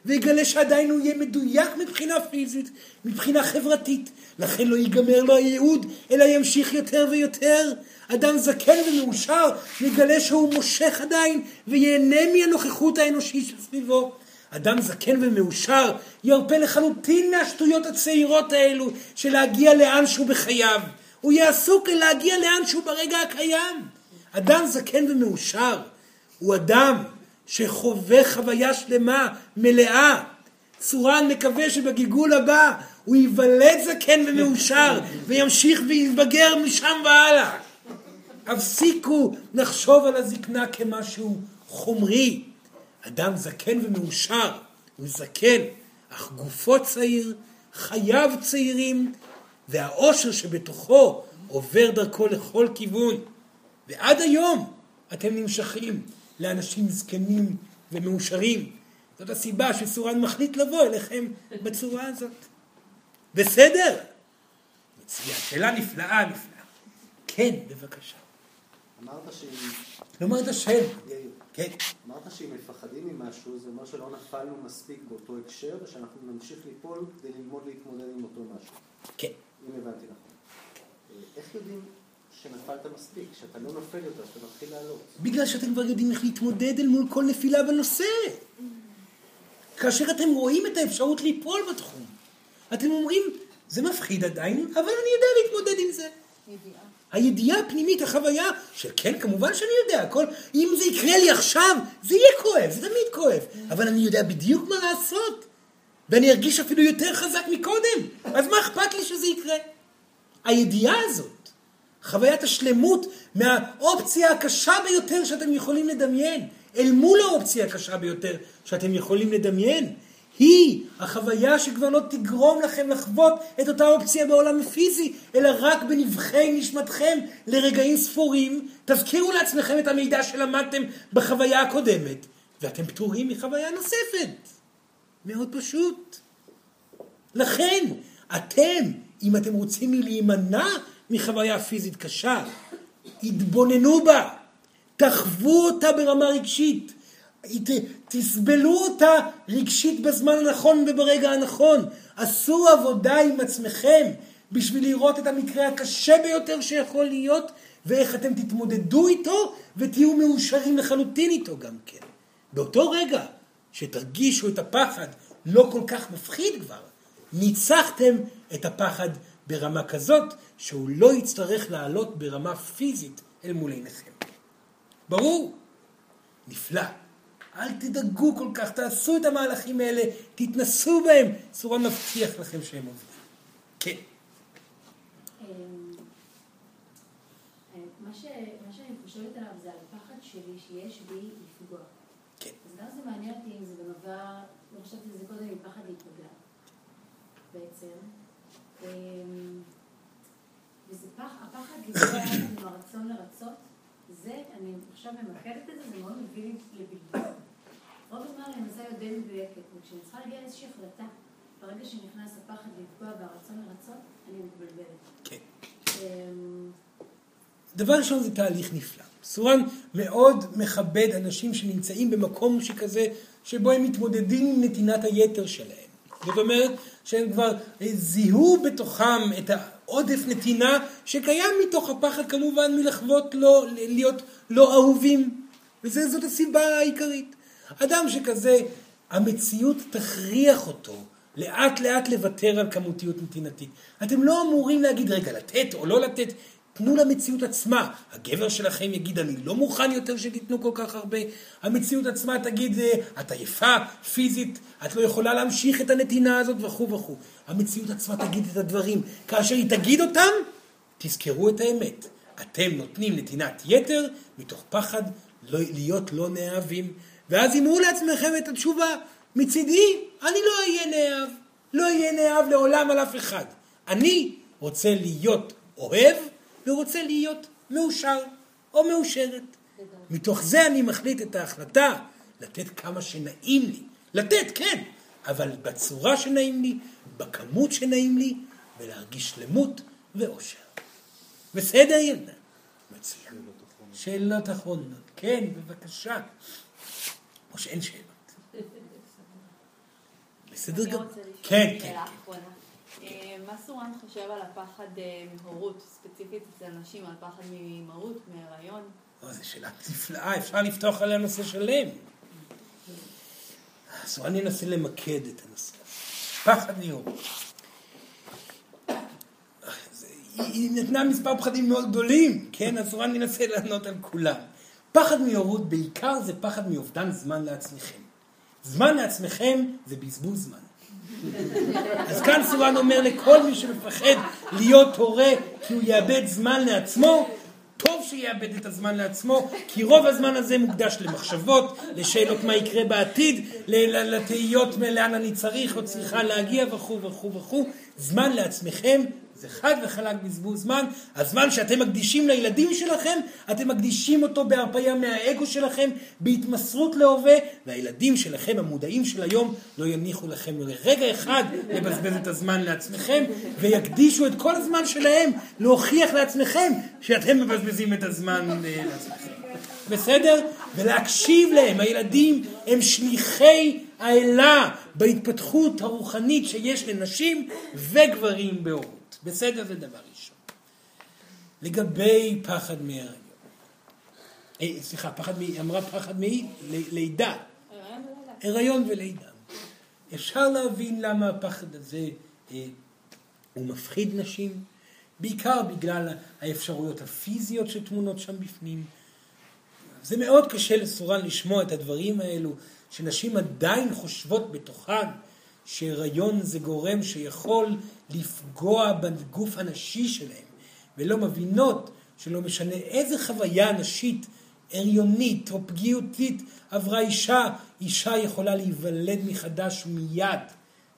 S1: ויגלה שעדיין הוא יהיה מדויק מבחינה פיזית, מבחינה חברתית. לכן לא ייגמר לו הייעוד, אלא ימשיך יותר ויותר. אדם זקן ומאושר יגלה שהוא מושך עדיין וייהנה מהנוכחות האנושית שסביבו. אדם זקן ומאושר ירפה לחלוטין מהשטויות הצעירות האלו של להגיע לאן שהוא בחייו. הוא יהיה עסוק להגיע לאן שהוא ברגע הקיים. אדם זקן ומאושר הוא אדם שחווה חוויה שלמה, מלאה. צורן מקווה שבגלגול הבא הוא ייוולד זקן ומאושר וימשיך ויתבגר משם והלאה. הפסיקו לחשוב על הזקנה כמשהו חומרי. אדם זקן ומאושר, הוא זקן, אך גופו צעיר, חייו צעירים, והאושר שבתוכו עובר דרכו לכל כיוון. ועד היום אתם נמשכים לאנשים זקנים ומאושרים. זאת הסיבה שסורן מחליט לבוא אליכם בצורה הזאת. בסדר? מצוין, שאלה נפלאה, נפלאה. כן, בבקשה.
S9: אמרת שאם...
S1: לומר את השם. כן.
S9: אמרת שאם מפחדים ממשהו, זה אומר שלא נפלנו מספיק באותו הקשר, ושאנחנו נמשיך ליפול כדי ללמוד להתמודד עם אותו משהו.
S1: כן.
S9: אם הבנתי נכון. אה, איך יודעים שנפלת מספיק? כשאתה לא נופל יותר, שאתה מתחיל לעלות.
S1: בגלל שאתם כבר יודעים איך להתמודד אל מול כל נפילה בנושא. כאשר אתם רואים את האפשרות ליפול בתחום, אתם אומרים, זה מפחיד עדיין, אבל אני יודע להתמודד עם זה.
S3: ידיעה.
S1: הידיעה הפנימית, החוויה, של כן, כמובן שאני יודע, הכל, אם זה יקרה לי עכשיו, זה יהיה כואב, זה תמיד כואב, אבל אני יודע בדיוק מה לעשות, ואני ארגיש אפילו יותר חזק מקודם, אז מה אכפת לי שזה יקרה? הידיעה הזאת, חוויית השלמות מהאופציה הקשה ביותר שאתם יכולים לדמיין, אל מול האופציה הקשה ביותר שאתם יכולים לדמיין, היא החוויה שכבר לא תגרום לכם לחוות את אותה אופציה בעולם הפיזי, אלא רק בנבחי נשמתכם לרגעים ספורים. תזכירו לעצמכם את המידע שלמדתם בחוויה הקודמת, ואתם פטורים מחוויה נוספת. מאוד פשוט. לכן, אתם, אם אתם רוצים להימנע מחוויה פיזית קשה, התבוננו בה, תחוו אותה ברמה רגשית, תסבלו אותה רגשית בזמן הנכון וברגע הנכון. עשו עבודה עם עצמכם בשביל לראות את המקרה הקשה ביותר שיכול להיות, ואיך אתם תתמודדו איתו ותהיו מאושרים לחלוטין איתו גם כן. באותו רגע שתרגישו את הפחד לא כל כך מפחיד כבר, ניצחתם את הפחד ברמה כזאת שהוא לא יצטרך לעלות ברמה פיזית אל מול עיניכם. ברור? נפלא. אל תדאגו כל כך, תעשו את המהלכים האלה, תתנסו בהם, צורה מבטיח לכם שהם עובדים. כן.
S10: אמ, מה ש- מה שאני חושבת עליו זה על הפחד שלי שיש בי לפגוע.
S1: כן.
S10: אז גם זה מעניין אותי אם זה בנובע, לא חשבתי על זה קודם, מפחד להיפגע בעצם. אמ, וזה פח, הפחד לפגוע עם הרצון לרצות, זה, אני עכשיו ממקדת את זה, זה מאוד מביא לי לבלבול. רוב הזמן אני מנסה להיות די מדויקת, וכשאני צריכה להגיע לאיזושהי החלטה, ברגע שנכנס הפחד לפגוע והרצון לרצות, אני מתבלבלת.
S1: כן.
S10: אמ,
S1: דבר ראשון זה תהליך נפלא. סורן מאוד מכבד אנשים שנמצאים במקום שכזה, שבו הם מתמודדים עם נתינת היתר שלהם. זאת אומרת שהם כבר זיהו בתוכם את העודף נתינה שקיים מתוך הפחד כמובן מלחוות לא, להיות לא אהובים. וזאת הסיבה העיקרית. אדם שכזה, המציאות תכריח אותו לאט לאט לוותר על כמותיות נתינתית. אתם לא אמורים להגיד, רגע, לתת או לא לתת, תנו למציאות עצמה. הגבר שלכם יגיד, אני לא מוכן יותר שתיתנו כל כך הרבה. המציאות עצמה תגיד, "אה, את עייפה פיזית, את לא יכולה להמשיך את הנתינה הזאת וכו' וכו'. המציאות עצמה תגיד את הדברים. כאשר היא תגיד אותם, תזכרו את האמת. אתם נותנים נתינת יתר מתוך פחד לא, להיות לא נאהבים, ואז אמרו לעצמכם את התשובה, מצידי אני לא אהיה נאהב, לא אהיה נאהב לעולם על אף אחד. אני רוצה להיות אוהב ורוצה להיות מאושר או מאושרת. מתוך זה אני מחליט את ההחלטה לתת כמה שנעים לי. לתת, כן, אבל בצורה שנעים לי, בכמות שנעים לי, ולהרגיש שלמות ואושר. בסדר, ילדה? מצוין. שאלות אחרונות. כן, בבקשה. או שאין שאלות. בסדר גמור.
S3: לשאול
S1: כן, כן.
S3: אה, מה סורן חושב על הפחד אה, מהורות, ספציפית אצל נשים, על פחד מאימהות, מהיריון?
S1: או, זו שאלה נפלאה, אפשר לפתוח עליה נושא שלם. אז אני אנסה למקד את הנושא. פחד מהורות. היא נתנה מספר פחדים מאוד גדולים, כן? אז אני אנסה לענות על כולם. פחד מהורות בעיקר זה פחד מאובדן זמן לעצמכם. זמן לעצמכם זה בזבוז זמן. אז כאן סורן אומר לכל מי שמפחד להיות הורה כי הוא יאבד זמן לעצמו, טוב שיאבד את הזמן לעצמו, כי רוב הזמן הזה מוקדש למחשבות, לשאלות מה יקרה בעתיד, לתהיות לאן אני צריך או צריכה להגיע וכו' וכו' וכו'. זמן לעצמכם זה חד וחלק בזבוז זמן. הזמן שאתם מקדישים לילדים שלכם, אתם מקדישים אותו בהרפאיה מהאגו שלכם, בהתמסרות להווה, והילדים שלכם, המודעים של היום, לא יניחו לכם לרגע אחד לבזבז את הזמן לעצמכם, ויקדישו את כל הזמן שלהם להוכיח לעצמכם שאתם מבזבזים את הזמן אה, לעצמכם. בסדר? ולהקשיב להם. הילדים הם שליחי האלה בהתפתחות הרוחנית שיש לנשים וגברים בהורות. בסדר? זה דבר ראשון. לגבי פחד מהיריון. אה, סליחה, פחד מ... אמרה פחד מלידה. הריון ולידה. אפשר להבין למה הפחד הזה אה, הוא מפחיד נשים, בעיקר בגלל האפשרויות הפיזיות שטמונות שם בפנים. זה מאוד קשה לסורן לשמוע את הדברים האלו, שנשים עדיין חושבות בתוכן שהיריון זה גורם שיכול לפגוע בגוף הנשי שלהם, ולא מבינות שלא משנה איזה חוויה נשית, הריונית או פגיעותית עברה אישה, אישה יכולה להיוולד מחדש מיד.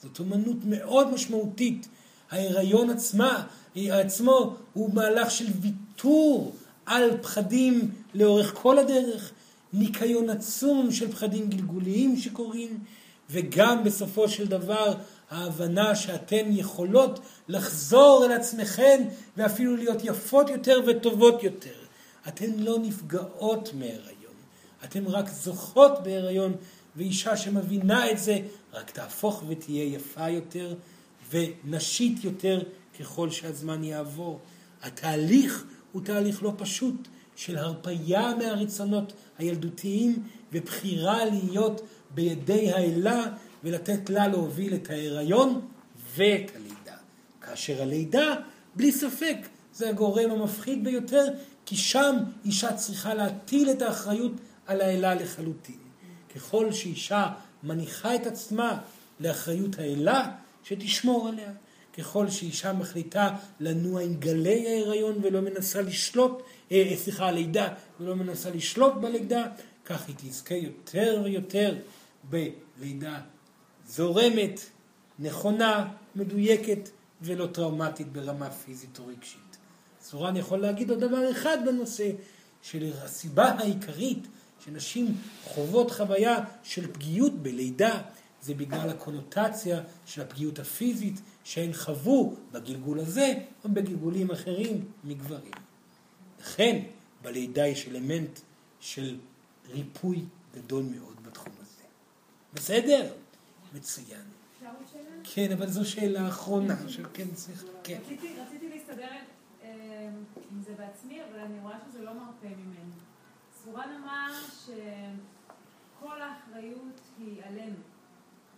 S1: זאת אומנות מאוד משמעותית. ההיריון עצמה, עצמו הוא מהלך של ויתור על פחדים לאורך כל הדרך, ניקיון עצום של פחדים גלגוליים שקורים, וגם בסופו של דבר ההבנה שאתן יכולות לחזור אל עצמכן ואפילו להיות יפות יותר וטובות יותר. אתן לא נפגעות מהיריון, אתן רק זוכות בהיריון, ואישה שמבינה את זה רק תהפוך ותהיה יפה יותר ונשית יותר ככל שהזמן יעבור. התהליך הוא תהליך לא פשוט של הרפייה מהרצונות הילדותיים ובחירה להיות בידי האלה ולתת לה להוביל את ההיריון ואת הלידה. כאשר הלידה, בלי ספק, זה הגורם המפחיד ביותר, כי שם אישה צריכה להטיל את האחריות על האלה לחלוטין. ככל שאישה מניחה את עצמה לאחריות האלה, שתשמור עליה. ככל שאישה מחליטה לנוע עם גלי ההיריון ולא מנסה לשלוט, אה, סליחה, הלידה, ולא מנסה לשלוט בלידה, כך היא תזכה יותר ויותר בלידה זורמת, נכונה, מדויקת ולא טראומטית ברמה פיזית או רגשית. סורן יכול להגיד עוד דבר אחד בנושא, שהסיבה העיקרית שנשים חוות חוויה של פגיעות בלידה זה בגלל הקונוטציה של הפגיעות הפיזית שהן חוו בגלגול הזה או בגלגולים אחרים מגברים. לכן בלידה יש אלמנט של ריפוי גדול מאוד. בסדר? מצוין. כן, אבל זו שאלה אחרונה. כן, צריך, כן.
S8: רציתי להסתדר אה, עם זה בעצמי, אבל אני רואה שזה לא מרפה ממני. סורן אמר שכל האחריות היא עלינו.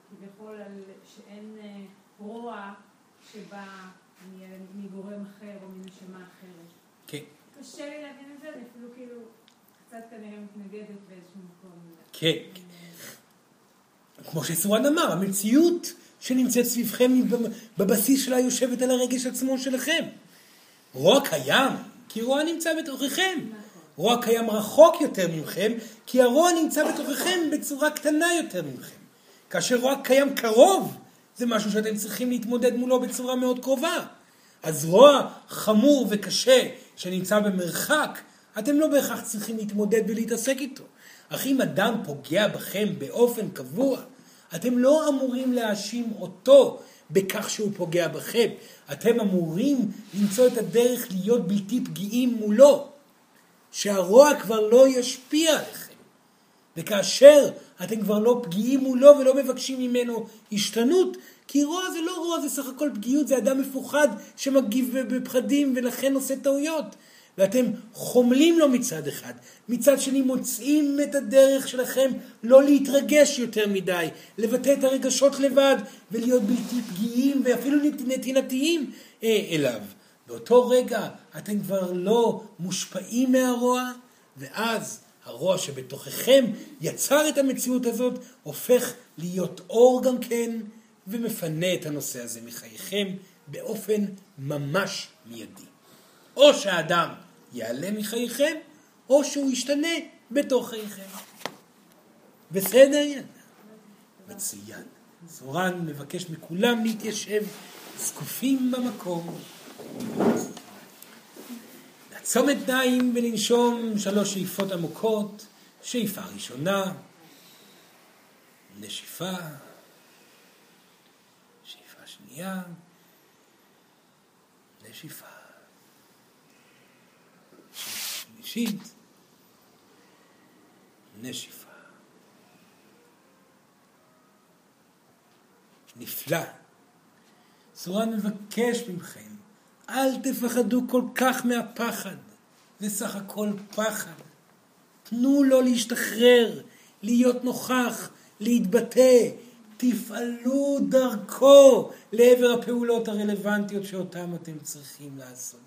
S8: כביכול על שאין אה, רוע שבא מגורם אחר או מנשמה אחרת.
S1: כן.
S8: קשה לי להבין את זה, אני אפילו כאילו קצת כנראה מתנגדת באיזשהו מקום.
S1: כן. כמו שסורן אמר, המציאות שנמצאת סביבכם בבסיס שלה יושבת על הרגש עצמו שלכם. רוע קיים, כי רוע נמצא בתוככם. רוע קיים רחוק יותר ממכם, כי הרוע נמצא בתוככם בצורה קטנה יותר ממכם. כאשר רוע קיים קרוב, זה משהו שאתם צריכים להתמודד מולו בצורה מאוד קרובה. אז רוע חמור וקשה שנמצא במרחק, אתם לא בהכרח צריכים להתמודד ולהתעסק איתו. אך אם אדם פוגע בכם באופן קבוע, אתם לא אמורים להאשים אותו בכך שהוא פוגע בכם. אתם אמורים למצוא את הדרך להיות בלתי פגיעים מולו. שהרוע כבר לא ישפיע עליכם. וכאשר אתם כבר לא פגיעים מולו ולא מבקשים ממנו השתנות, כי רוע זה לא רוע, זה סך הכל פגיעות, זה אדם מפוחד שמגיב בפחדים ולכן עושה טעויות. ואתם חומלים לו מצד אחד, מצד שני מוצאים את הדרך שלכם לא להתרגש יותר מדי, לבטא את הרגשות לבד ולהיות בלתי פגיעים ואפילו נתינתיים אה, אליו. באותו רגע אתם כבר לא מושפעים מהרוע, ואז הרוע שבתוככם יצר את המציאות הזאת, הופך להיות אור גם כן, ומפנה את הנושא הזה מחייכם באופן ממש מיידי. או שהאדם ייעלם מחייכם, או שהוא ישתנה בתוך חייכם. בסדר, ילדה? מצוין. סורן מבקש מכולם להתיישב זקופים במקום. לעצום עיניים ולנשום שלוש שאיפות עמוקות. שאיפה ראשונה, נשיפה, שאיפה שנייה, נשיפה. שלישית, נשיפה. נפלא. סורן מבקש מכם, אל תפחדו כל כך מהפחד. זה סך הכל פחד. תנו לו להשתחרר, להיות נוכח, להתבטא. תפעלו דרכו לעבר הפעולות הרלוונטיות שאותן אתם צריכים לעשות.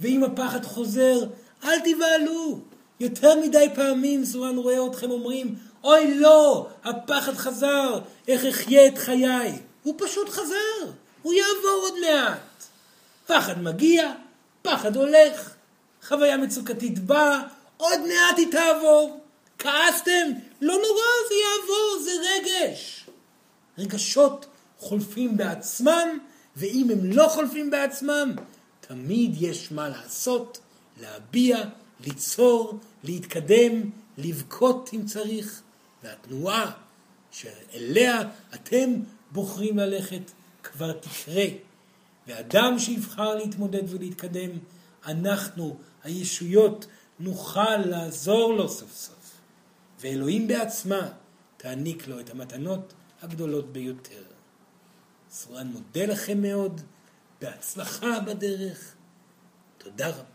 S1: ואם הפחד חוזר, אל תבהלו. יותר מדי פעמים סורן רואה אתכם אומרים, אוי לא, הפחד חזר, איך אחיה את חיי? הוא פשוט חזר, הוא יעבור עוד מעט. פחד מגיע, פחד הולך, חוויה מצוקתית באה, עוד מעט היא תעבור. כעסתם? לא נורא, זה יעבור, זה רגש. רגשות חולפים בעצמם, ואם הם לא חולפים בעצמם, תמיד יש מה לעשות, להביע, ליצור, להתקדם, לבכות אם צריך, והתנועה שאליה אתם בוחרים ללכת כבר תקרה. ואדם שיבחר להתמודד ולהתקדם, אנחנו, הישויות, נוכל לעזור לו סוף סוף. ואלוהים בעצמה תעניק לו את המתנות הגדולות ביותר. סורן מודה לכם מאוד, בהצלחה בדרך. תודה רבה.